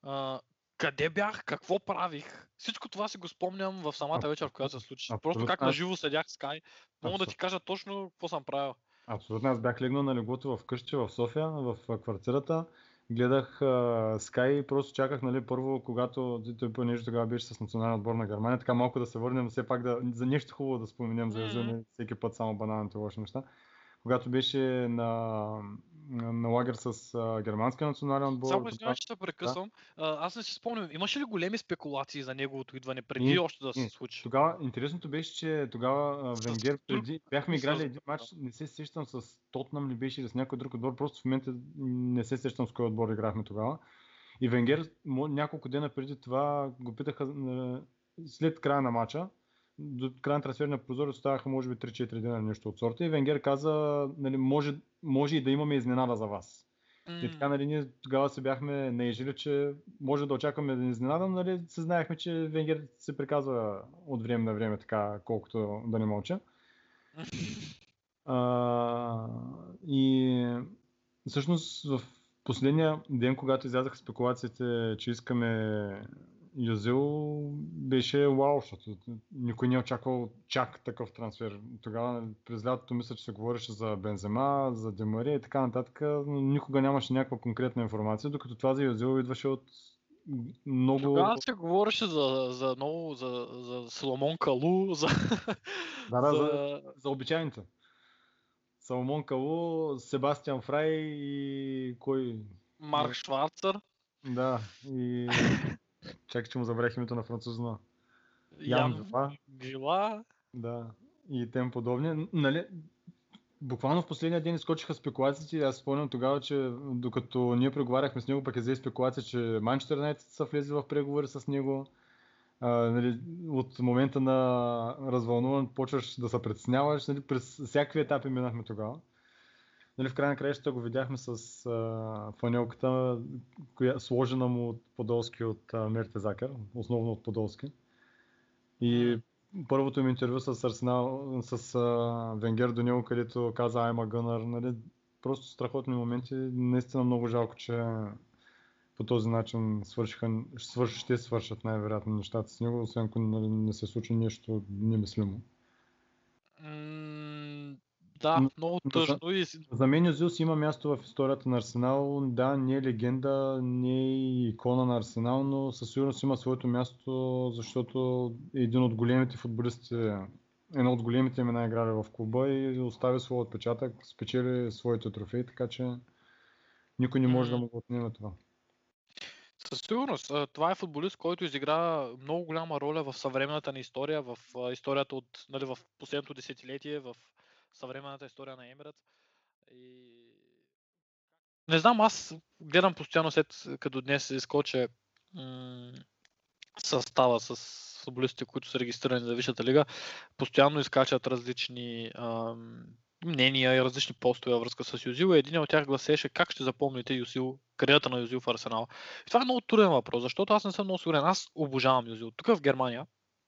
а, къде бях, какво правих. Всичко това си го спомням в самата Аб- вечер, в която се случи. абсолютно. Просто как на Аз- живо седях в Sky. Мога да ти кажа точно какво съм правил. Абсолютно. Аз бях легнал на леглото в къщи в София, в а, квартирата. Гледах а, Sky и просто чаках, нали, първо, когато той понеже тогава беше с националния отбор на Германия, така малко да се върнем, все пак да, за нещо хубаво да споменем за не всеки път само баналните лоши неща. Когато беше на на лагер с а, германския национален отбор. Само извинявай, че те прекъсвам. А, Аз не си спомням, имаше ли големи спекулации за неговото идване преди Ние- още да се случи? Тогава интересното беше, че тогава С Венгер преди бяхме с- играли един матч, не се сещам с Тотнам ли беше или с някой друг отбор, просто в момента не се сещам с кой отбор играхме тогава. И Венгер няколко дена преди това го питаха след края на матча, до края на трансферния прозорец оставаха може би 3-4 дена нещо от сорта и Венгер каза, нали, може, може и да имаме изненада за вас. И така, нали, ние тогава се бяхме наежили, че може да очакваме да ни изненадам, нали, се знаехме, че Венгер се приказва от време на време така, колкото да не мълча. А, и всъщност в последния ден, когато излязаха спекулациите, че искаме Юзил, беше вау, защото никой не е очаквал чак такъв трансфер. Тогава през лятото мисля, че се говореше за Бензема, за Демари и така нататък, но никога нямаше някаква конкретна информация, докато това за Юзил идваше от много... Тогава се говореше за, за много, за, за Соломон Калу, за, Да, да, за, за... за обичайните. Салмон Калу, Себастиан Фрай и кой? Марк Шварцер, Да, и... Чакай, че му забравих името на французна. Ян Вила. Гила. Да, и тем подобни. Нали, буквално в последния ден изкочиха спекулациите аз спомням тогава, че докато ние преговаряхме с него, пък е взе спекулация, че Манчестър Юнайтед са влезли в преговори с него. А, нали, от момента на развълнуван почваш да се притесняваш. Нали, през всякакви етапи минахме тогава. Нали, в край на краищата го видяхме с а, фанелката, коя, сложена му от Подолски от а, Мерте Закер, основно от Подолски. И първото им интервю с Арсенал, с а, Венгер до него, където каза a gunner, нали, просто страхотни моменти. Наистина много жалко, че по този начин свършиха, свърш, ще свършат най-вероятно нещата с него, освен ако нали, не се случи нещо немислимо. М, Да, много за- тъжно и с- За мен Юзил си има място в историята на Арсенал. Да, не е легенда, не е икона на Арсенал, но със сигурност има своето място, защото е един от големите футболисти, едно от големите имена играли в клуба и остави своя отпечатък, спечели своите трофеи, така че никой не може да му го отнеме това. Със сигурност. Това е футболист, който изигра много голяма роля в съвременната ни история, в историята от, нали, в последното десетилетие, в съвременната история на Емират. И... Не знам, аз гледам постоянно след като днес изкоче м- състава с футболистите, които са регистрирани за Висшата лига, постоянно изкачат различни ам, мнения и различни постове във връзка с Юзил. И един от тях гласеше как ще запомните Юзил, кариерата на Юзил в Арсенал. И това е много труден въпрос, защото аз не съм много сигурен. Аз обожавам Юзил. Тук в Германия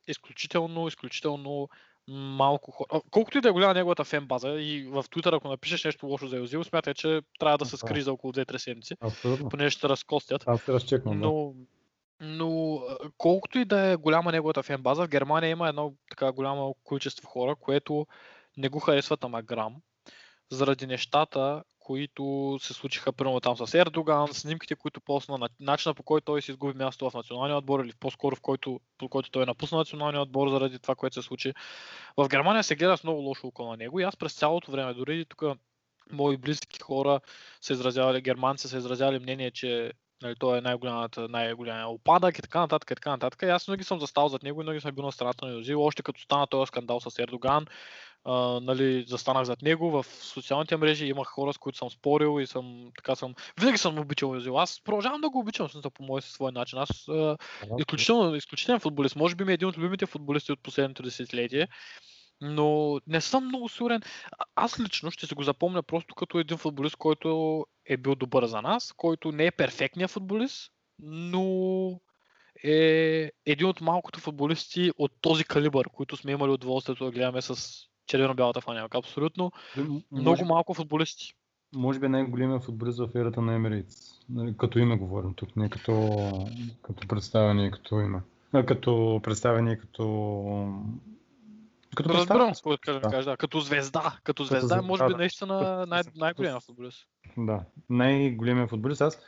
изключително, изключително малко хора. Колкото и да е голяма неговата фен база и в Twitter, ако напишеш нещо лошо за Юзил, смятай, че трябва да се Да. скри за около 2-3 седмици, Абсолютно. понеже ще разкостят. Аз се разчеквам. Да. Но, но а, колкото и да е голяма неговата фен база, в Германия има едно така голямо количество хора, което не го харесват ама грам, заради нещата, които се случиха примерно там с Ердоган, снимките, които посна, на- начина по който той си изгуби място в националния отбор или по-скоро в който, по който той напусна националния отбор заради това, което се случи. В Германия се гледа с много лошо около него и аз през цялото време, дори тук мои близки хора са изразявали, германци са изразявали мнение, че нали, той е най-голямата, най-голямия опадък и така нататък, и така нататък. И аз винаги съм застал зад него и винаги съм бил на страната на Юзил. Още като стана този скандал с Ердоган, а, нали, застанах зад него в социалните мрежи, имах хора, с които съм спорил и съм, така съм, винаги съм обичал Юзил. Аз продължавам да го обичам, смисъл, по мой свой начин. Аз а, изключително, изключителен футболист. Може би ми е един от любимите футболисти от последното десетилетие. Но не съм много сигурен. Аз лично ще се го запомня просто като един футболист, който е бил добър за нас, който не е перфектният футболист, но е един от малкото футболисти от този калибър, които сме имали удоволствието да гледаме с червено-бялата фанелка. Абсолютно М- много може, малко футболисти. може би е най-големият футболист в ерата на Emirates. Нали, Като име говорим тук, не като, като представяне като име. А, като представяне и като... Като Разбирам, какво да кажа, Да. кажа. да. Като звезда. Като звезда е, звезда, може би, да. наистина Като- най- като- най-големият футболист. Да, най-големият футболист. Аз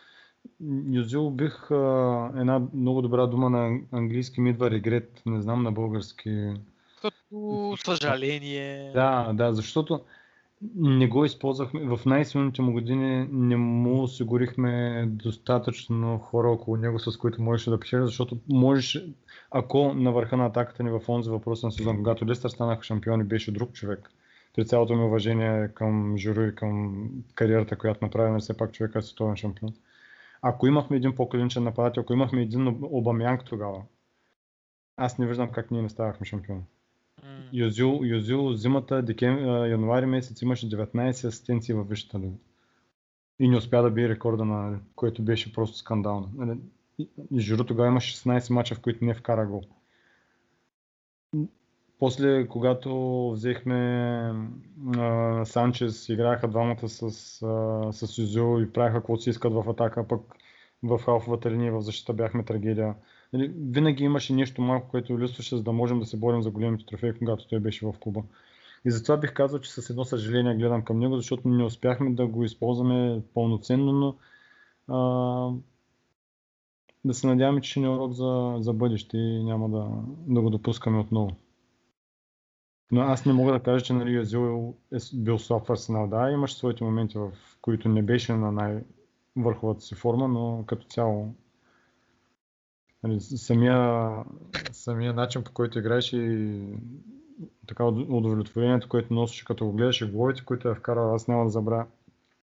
Юзил бих а, една много добра дума на английски ми идва регрет, не знам на български. Като съжаление. Да, да, защото не го използвахме. В най-силните му години не му осигурихме достатъчно хора около него, с които можеше да печели, защото можеш, ако на върха на атаката ни в онзи въпрос на сезон, когато Лестър станаха шампиони, беше друг човек. При цялото ми уважение към Журо и към кариерата, която направи, все пак човека е световен шампион. Ако имахме един по-клиничен нападател, ако имахме един Обамянг тогава, аз не виждам как ние не ставахме шампиони. Юзил, Юзил зимата, декем, януари месец имаше 19 асистенции във Висшата лига. И не успя да бие рекорда на което беше просто скандално. Нали, и Жиро тогава имаше 16 мача, в които не вкара гол. После, когато взехме а, Санчес, играха двамата с, а, с Юзил и правиха каквото си искат в атака, пък в халфовата линия в защита бяхме трагедия. Нали, винаги имаше нещо малко, което листваше, за да можем да се борим за големите трофеи, когато той беше в клуба. И затова бих казал, че с едно съжаление гледам към него, защото не успяхме да го използваме пълноценно, но а, да се надяваме, че ще не е урок за, за бъдеще и няма да, да го допускаме отново. Но аз не мога да кажа, че нали, Азил е бил слаб в Арсенал. Да, имаше своите моменти, в които не беше на най-върховата си форма, но като цяло нали, самия, самия начин по който играеше и така удовлетворението, което носеше като го гледаше головите, които е вкарал, аз няма да забравя.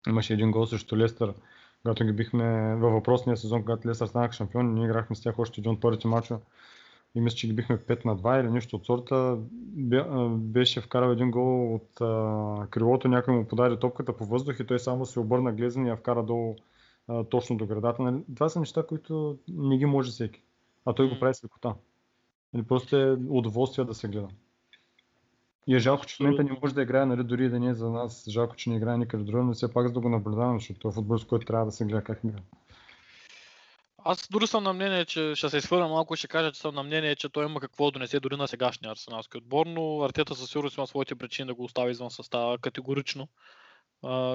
Имаше един гол срещу Лестър, когато ги бихме във въпросния сезон, когато Лестър станаха шампион, ние играхме с тях още един от първите мачове и мисля, че ги бихме 5 на 2 или нещо от сорта. Беше вкарал един гол от а, крилото, някой му подаде топката по въздух и той само се обърна глезен и я вкара долу а, точно до градата. Нали? Това са неща, които не ги може всеки. А той го прави с лекота. Нали, просто е удоволствие да се гледа. И е жалко, че в момента не може да играе, нали, дори да не е за нас. Жалко, че не играе никъде друго, но все пак за да го наблюдавам, защото това е с който трябва да се гледа как играе. Аз дори съм на мнение, че ще се изхвърля малко и ще кажа, че съм на мнение, че той има какво да донесе дори на сегашния арсеналски отбор, но Артета със сигурност има своите причини да го остави извън състава категорично. Uh,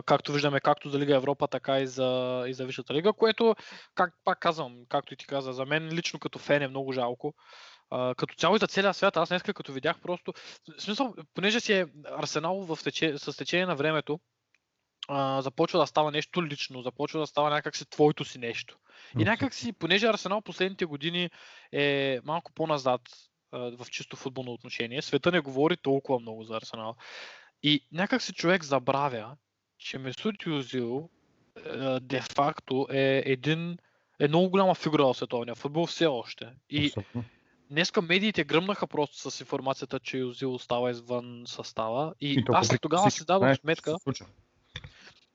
както виждаме, както за Лига Европа, така и за, и за Висшата лига, което, как пак казвам, както и ти каза, за мен лично като фен е много жалко. Uh, като цяло и за целия свят, аз днес като видях просто, в смисъл, понеже си е Арсенал в тече, с течение на времето, uh, започва да става нещо лично, започва да става някак си твоето си нещо. И някак си, понеже Арсенал последните години е малко по-назад в чисто футболно отношение, света не говори толкова много за Арсенал. И някак си човек забравя, че Месут Юзил де-факто е един е много голяма фигура в световния футбол все още. И днеска медиите гръмнаха просто с информацията, че Юзил остава извън състава. И, и аз тогава си дадох сметка.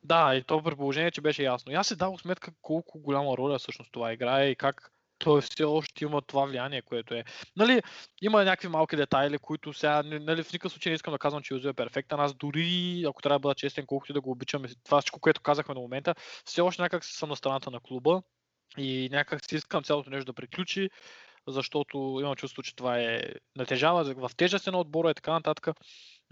Да, и то при положение, че беше ясно. И аз си дал сметка колко голяма роля всъщност това играе и как той все още има това влияние, което е. Нали, има някакви малки детайли, които сега, нали, в никакъв случай не искам да казвам, че Юзо е перфектен. Аз дори, ако трябва да бъда честен, колкото и да го обичам, това всичко, което казахме до момента, все още някак съм на страната на клуба и някак си искам цялото нещо да приключи, защото имам чувство, че това е натежава в тежест на отбора и така нататък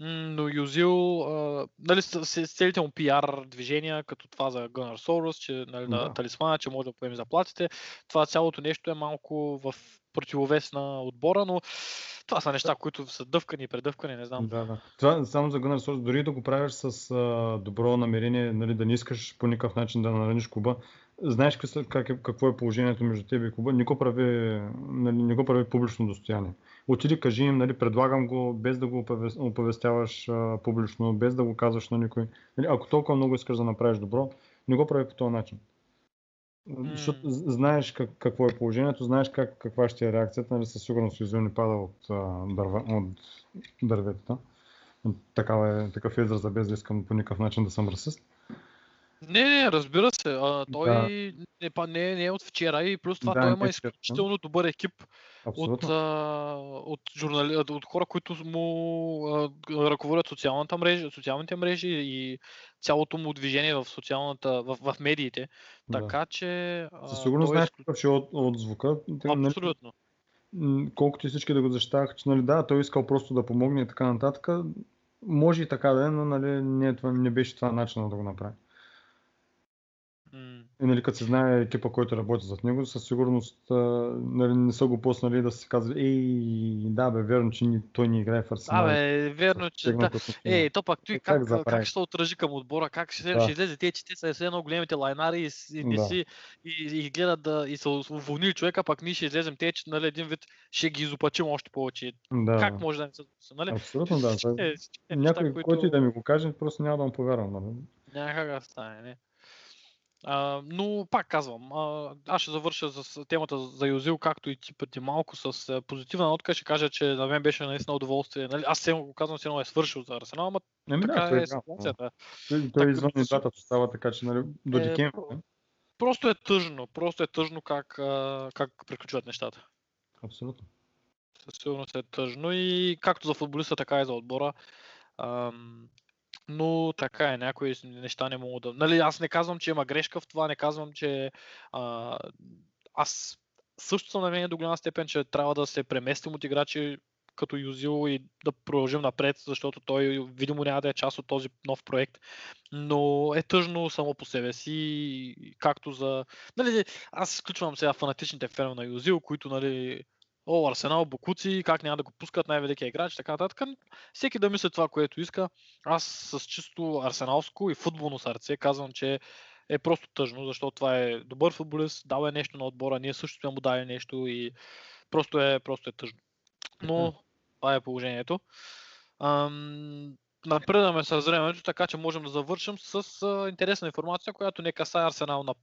но Юзил, а, нали, с, с, с целите му пиар движения, като това за Gunnar Soros, че нали, да. на талисмана, че може да поеме заплатите, това цялото нещо е малко в противовес на отбора, но това са неща, които са дъвкани и предъвкани, не знам. Да, да. Това само за Gunnar Soros, дори да го правиш с а, добро намерение, нали, да не искаш по никакъв начин да нараниш клуба, знаеш как е, какво е положението между теб и клуба, не го прави, нали, не го прави публично достояние отиди, кажи им, нали, предлагам го, без да го оповестяваш а, публично, без да го казваш на никой. Нали, ако толкова много искаш да направиш добро, не го прави по този начин. Mm. Защото знаеш как, какво е положението, знаеш как, каква ще е реакцията, нали, със сигурност не пада от, а, дърва, от дърветата. Такава е, такъв е израза, без да искам по никакъв начин да съм расист. Не, не, разбира се. А, той да. не, не, не е от вчера и плюс това да, той има изключително добър екип от, а, от, журнали, от хора, които му а, ръководят социалната мрежа, социалните мрежи и цялото му движение в социалната, в, в медиите. Да. Така че. Със сигурност знаеш е... какъв ще е от, от звука. Нали, Абсолютно. Колкото и всички да го защитаваха, че нали, да, той искал просто да помогне и така нататък. Може и така да е, но нали, не, това, не беше това начинът да го направи. И нали, като се знае екипа, който работи зад него, със сигурност нали, не са го пуснали да се казва, ей, да бе, верно, че ни, той ни играе в Арсенал. Абе, верно, че да. Ей, то пак той Е, как, как как, ще отражи към отбора, как ще, Да. ще излезе те, че те са все едно големите лайнари и, и, не Да. си, и, и гледат да и са уволнили човека, пак ние ще излезем те, че нали, един вид ще ги изопачим още повече. Да, Как може да не се нали? абсолютно да. Всички- това- всички неща, Някой, които- който и да ми го каже, просто няма да му повярвам. Нали? Няма как да стане, не. А, но пак казвам, а, аз ще завърша с темата за Юзил, както и ти преди малко с а, позитивна нотка. Ще кажа, че на мен беше наистина удоволствие. Нали? Аз все го казвам, все едно е свършил за Арсенал, ама Еми, така да, е е да. ситуацията. Той, той е извън датата става така, че нали, до Е, декември. Просто е тъжно, просто е тъжно как, как приключват нещата. Абсолютно. Със сигурност е тъжно и както за футболиста, така и за отбора. Ам, но така е, някои неща не могат да... Нали, аз не казвам, че има грешка в това, не казвам, че... А, аз също съм на мнение до голяма степен, че трябва да се преместим от играчи като Юзил и да продължим напред, защото той видимо няма да е част от този нов проект. Но е тъжно само по себе си, както за... Нали, аз изключвам сега фанатичните фенове на Юзил, които нали, о, Арсенал, Бокуци, как няма да го пускат най-великия играч, така нататък. Всеки да мисли това, което иска. Аз с чисто арсеналско и футболно сърце казвам, че е просто тъжно, защото това е добър футболист, дал е нещо на отбора, ние също сме му дали нещо и просто е, просто е тъжно. Но това е положението. Ам, напредваме с времето, така че можем да завършим с а, интересна информация, която не касае Арсенал на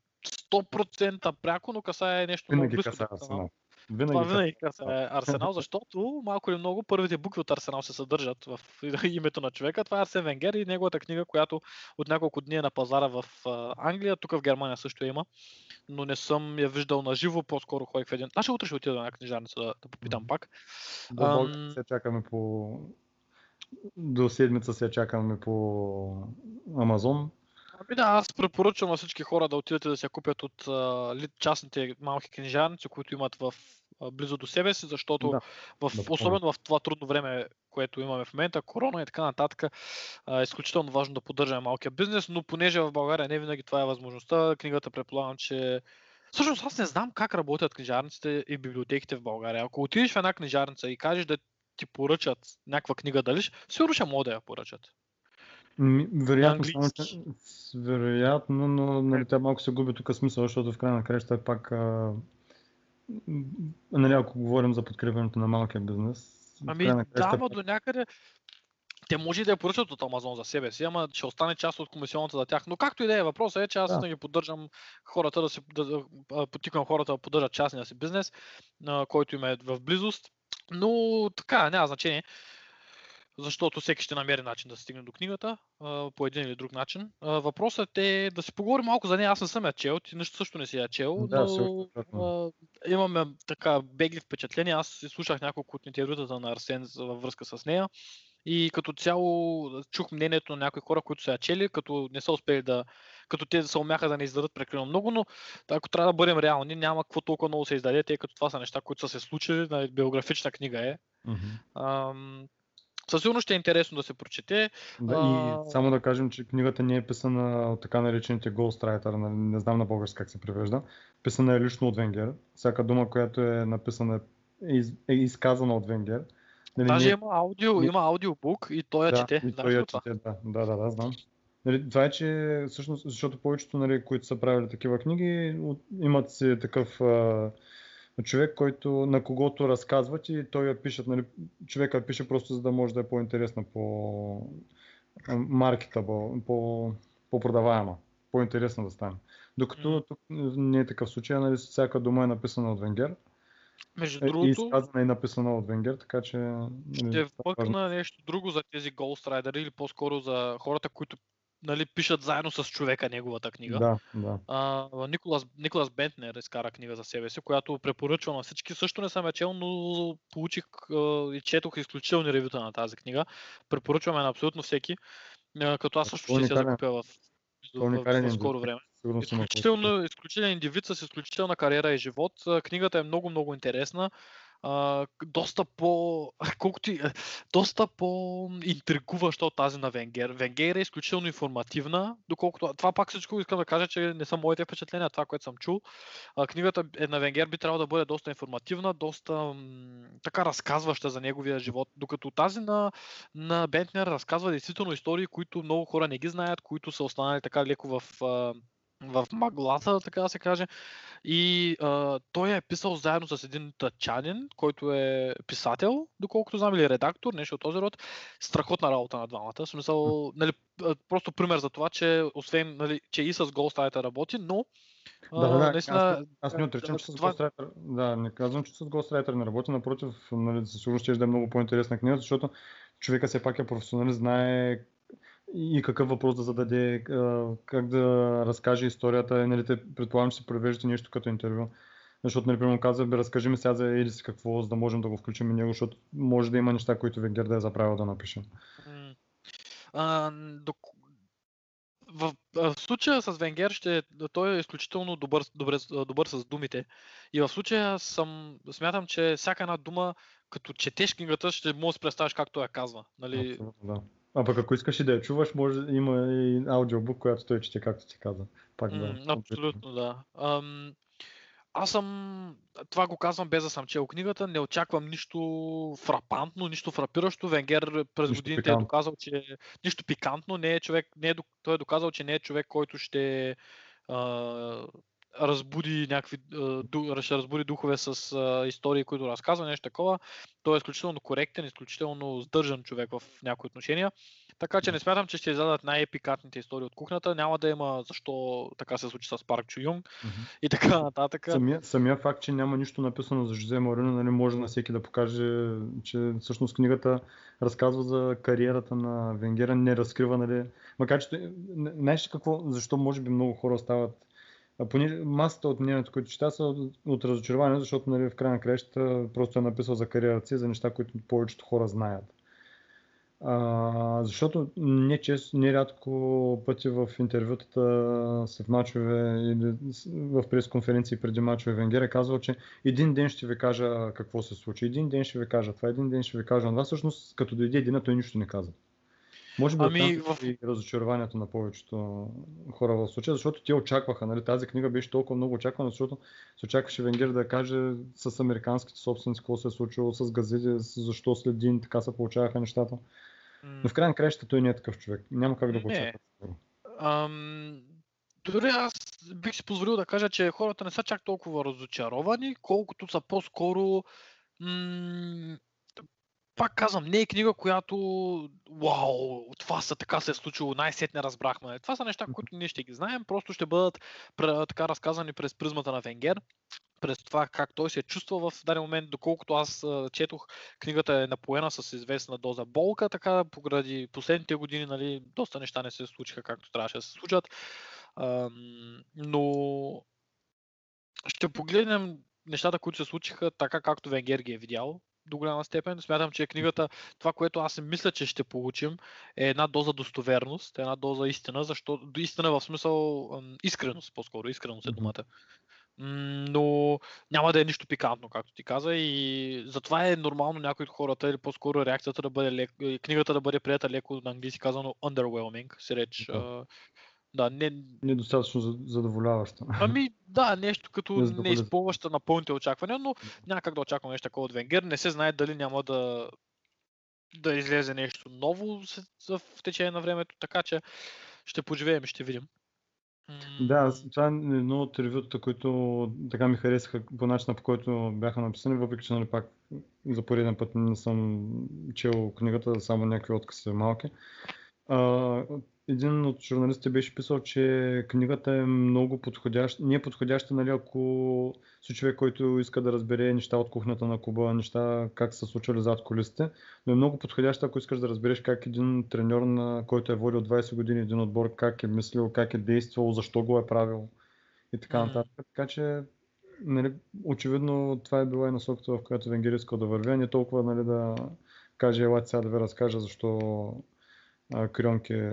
100% пряко, но касае нещо много близко. касае Арсенал. Арсенал. Това Винаги винаги касае Арсенал, защото малко или много първите букви от Арсенал се съдържат в името на човека. Това е Арсен Венгер и неговата книга, която от няколко дни е на пазара в Англия, тук в Германия също има, но не съм я виждал на живо, по-скоро ходих в един. Аз ще утре ще отида на книжарница да, да попитам пак. До Ам, се чакаме по... До седмица се чакаме по Амазон. Ами да, аз препоръчвам на всички хора да отидат и да се купят от а, частните малки книжарници, които имат в а, близо до себе си, защото Да, в, особено в това трудно време, което имаме в момента, корона и така нататък, а, е изключително важно да поддържаме малкия бизнес, но понеже в България не винаги това е възможността, книгата предполагам, че Всъщност аз не знам как работят книжарниците и библиотеките в България. Ако отидеш в една книжарница и кажеш да ти поръчат някаква книга дали, сигурно ще могат да я поръчат. Вероятно, само, че, вероятно, но нали, тя малко се губи тук смисъл, защото в край на краща е пак, а, нали, ако говорим за подкрепянето на малкия бизнес, Ами да, краищата ама до някъде те може и да я поръчат от Амазон за себе си, ама ще остане част от комисионната за тях. Но както и да е, въпросът е, че аз Да. да. ги поддържам хората да се да, потиквам хората да поддържат частния си бизнес, който им е в близост. Но така, няма значение. Защото всеки ще намери начин да се стигне до книгата а, по един или друг начин. А, Въпросът е да си поговорим малко за нея. Аз не съм я чел, ти нищо също не си я чел, Да, но а, имаме така бегли впечатления. Аз слушах няколко от интервютата на Арсен във връзка с нея. И като цяло чух мнението на някои хора, които са я чели, като не са успели да. като те се умяха да не издадат прекалено много, но ако трябва да бъдем реални, няма какво толкова много се издаде, тъй като това са неща, които са се случили, нали, биографична книга е. Ам, със сигурност ще е интересно да се прочете. Да, А, и само да кажем, че книгата не е писана от така наречените Ghostwriter, нали, не знам на български как се превежда. Писана е лично от Венгер. Всяка дума, която е написана е, из, е изказана от Венгер. Нали, Даже не- има аудио, не- има аудиобук и той я да, чете. и той я чете, да, да, да, да, знам. Нали, това е, че всъщност, защото повечето, нали, които са правили такива книги, имат си такъв а, човек, който, на когото разказват и той я пишат, нали, човека я пише просто за да може да е по-интересна по маркета, по, по-продаваема, по-интересна да стане. Докато тук не е такъв случай, нали, всяка дума е написана от Венгер, Между е, и другото, изказана и написана от Венгер, така че... нали, ще е вмъкна нещо друго за тези Ghostwriter или по-скоро за хората, които нали, пишат заедно с човека неговата книга. Да, да. А, Николас, Николас Бентнер изкара книга за себе си, която препоръчвам на всички. Също не съм я чел, но получих а, и четох изключителни ревюта на тази книга. Препоръчваме на абсолютно всеки. А, като аз също ще се уникален. закупя в, в, в, в скоро време. Изключително, изключителен индивид с изключителна кариера и живот. Книгата е много, много интересна. А, доста по... Колкото и, доста по-интригуваща от тази на Венгер. Венгер е изключително информативна, доколкото... Това пак всичко искам да кажа, че не са моите впечатления, това, което съм чул. А, книгата е на Венгер би трябвало да бъде доста информативна, доста м- така разказваща за неговия живот, докато тази на, на Бентнер разказва действително истории, които много хора не ги знаят, които са останали така леко в в маглата, така да се каже. И а, той е писал заедно с един тъчанин, който е писател, доколкото знам, или редактор, нещо от този род. Страхотна работа на двамата. В смисъл, нали, просто пример за това, че освен, нали, че и с Ghostwriter работи, но да, да, да. Наистина, аз, аз не отричам, че с. Ghostwriter, да, не казвам, че с Ghostwriter не работи, напротив, нали, със сигурност ще е много по-интересна книга, защото човека все пак е професионалист, знае и какъв въпрос да зададе, как да разкаже историята. Нали, те предполагам, че се превеждате нещо като интервю. Защото, нали, примерно казва, бе, разкажи ми сега за си какво, за да можем да го включим и него, защото може да има неща, които Венгер да е заправил да напише. А, док... в, в случая с Венгер ще, той е изключително добър, добър, добър с думите. И в случая съм, смятам, че всяка една дума, като четеш книгата, ще можеш да представиш как той я казва. Нали? Абсолютно, да. А пък ако искаш и да я чуваш, може има и аудиобук, която той чете, както ти каза. Пак да. Mm, абсолютно, да. Ам, аз съм, това го казвам без да съм чел книгата, не очаквам нищо фрапантно, нищо фрапиращо. Венгер през нищо годините пикантно. е доказал, че нищо пикантно, не е човек, не е, той е доказал, че не е човек, който ще а, разбуди някакви, ще разбуди духове с истории, които разказва, нещо такова. Той е изключително коректен, изключително сдържан човек в някои отношения. Така че не смятам, че ще издадат най-епикатните истории от кухнята. Няма да има защо така се случи с Парк Чу Юнг mm-hmm. и така нататък. Самия, самия факт, че няма нищо написано за Жозе Морино, нали, може на всеки да покаже, че всъщност книгата разказва за кариерата на Венгера, не разкрива, нали. Макар че, знаеш какво, защо може би много хора стават поне масата от мнението, които чета, са от, разочарование, защото нали, в края на кращата просто е написал за кариерата си, за неща, които повечето хора знаят. А, защото не често, не рядко пъти в интервютата в мачове или в пресконференции преди мачове Венгер е казвал, че един ден ще ви кажа какво се случи, един ден ще ви кажа това, един ден ще ви кажа това. Всъщност, като дойде един, той нищо не казва. Може би ами, в... и разочарованието на повечето хора в случая, защото те очакваха, нали, тази книга беше толкова много очаквана, защото се очакваше Венгер да каже с американските собственици какво се е случило, с газети, защо след един така се получаваха нещата. Но в крайна краища той не е такъв човек. Няма как да го очаква. Ам... Дори аз бих си позволил да кажа, че хората не са чак толкова разочаровани, колкото са по-скоро м- пак казвам, не е книга, която вау, това са така се е случило, най-сетне разбрахме. Това са неща, които ние ще ги знаем, просто ще бъдат така разказани през призмата на Венгер, през това как той се чувства в даден момент, доколкото аз четох, книгата е напоена с известна доза болка, така поради последните години, нали, доста неща не се случиха както трябваше да се случат. но ще погледнем нещата, които се случиха така, както Венгер ги е видял до голяма степен. Смятам, че книгата, това, което аз мисля, че ще получим, е една доза достоверност, една доза истина, защото истина в смисъл искреност, по-скоро, искреност е думата. Но няма да е нищо пикантно, както ти каза, и затова е нормално някои от хората или по-скоро реакцията да бъде леко, книгата да бъде прията леко на английски казано underwhelming, си реч. Да. Да, не... Недостатъчно задоволяваща. Ами да, нещо като не, изпълваща на пълните очаквания, но няма как да очакваме нещо такова от Венгер. Не се знае дали няма да, да излезе нещо ново в течение на времето, така че ще поживеем и ще видим. Да, това е едно от ревютата, които така ми харесаха по начина по който бяха написани, въпреки че нали, пак за пореден път не съм чел книгата, само някакви откъси малки един от журналистите беше писал, че книгата е много подходяща, не е подходяща, нали, ако си човек, който иска да разбере неща от кухнята на Куба, неща как са случвали зад колисите, но е много подходяща, ако искаш да разбереш как един треньор, на който е водил 20 години един отбор, как е мислил, как е действал, защо го е правил и така нататък. Mm. Така че, нали, очевидно това е била и насоката, в която Венгер искал да вървя, не толкова нали, да каже, елате сега да ви разкажа защо крионки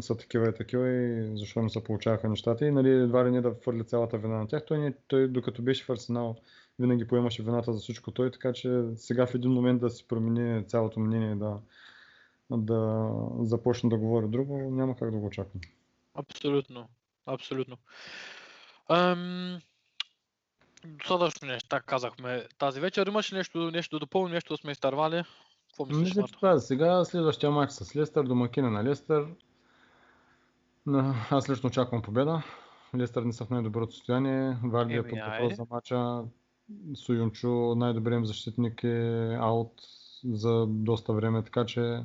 са такива и такива и защо не се получаваха нещата и нали, едва ли не да фърли цялата вина на тях. Той, той докато беше в Арсенал винаги поемаше вината за всичко той, така че сега в един момент да си промени цялото мнение, да, да започне да говори друго, няма как да го очаквам. Абсолютно. Абсолютно. Ам... Достатъчно неща казахме тази вечер. Имаш ли нещо, нещо да нещо да сме изтървали? Какво мислиш, Мисля, че това е сега. Следващия матч с Лестър, домакина на Лестър. Аз лично очаквам победа. Лестър не са в най-доброто състояние. Варди е под въпрос за матча. Суюнчо, най-добрият защитник е аут за доста време, така че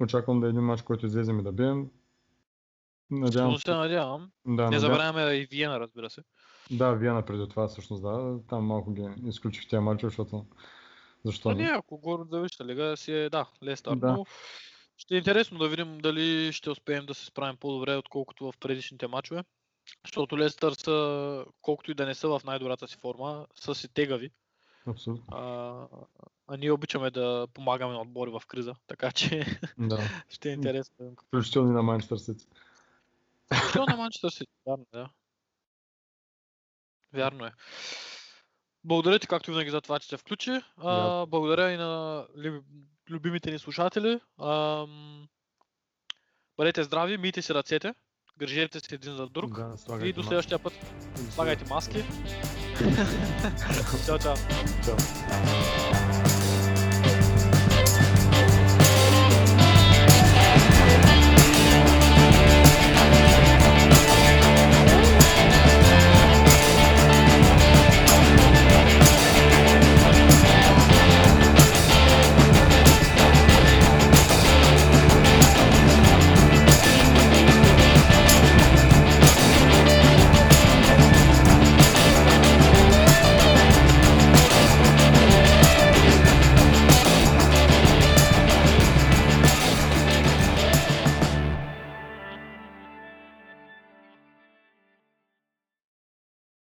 очаквам да е един матч, който излезем и да бием. Надявам се надявам. да, Не надявам- забравяме и Виена, разбира се. Да, Виена преди това всъщност, да. Там малко ги изключих тия матча, защото защо А не? ако горе да вижте лига си е, да, Лестър, Да. но ще е интересно да видим дали ще успеем да се справим по-добре, отколкото в предишните матчове. Защото Лестър са, колкото и да не са в най-добрата си форма, са си тегави. Абсолютно. А, а ние обичаме да помагаме на отбори в криза, така че Да. ще е интересно. Включително и на Манчестър Сити. Защо на Манчестър Сити? Вярно, да. Вярно е. Благодаря ти, както винаги, за това, че се включи. А, благодаря и на лю- любимите ни слушатели. Ам, бъдете здрави, мийте си ръцете, грижете се един за друг. Да, и до следващия път слагайте маски. чао, чао. Чао.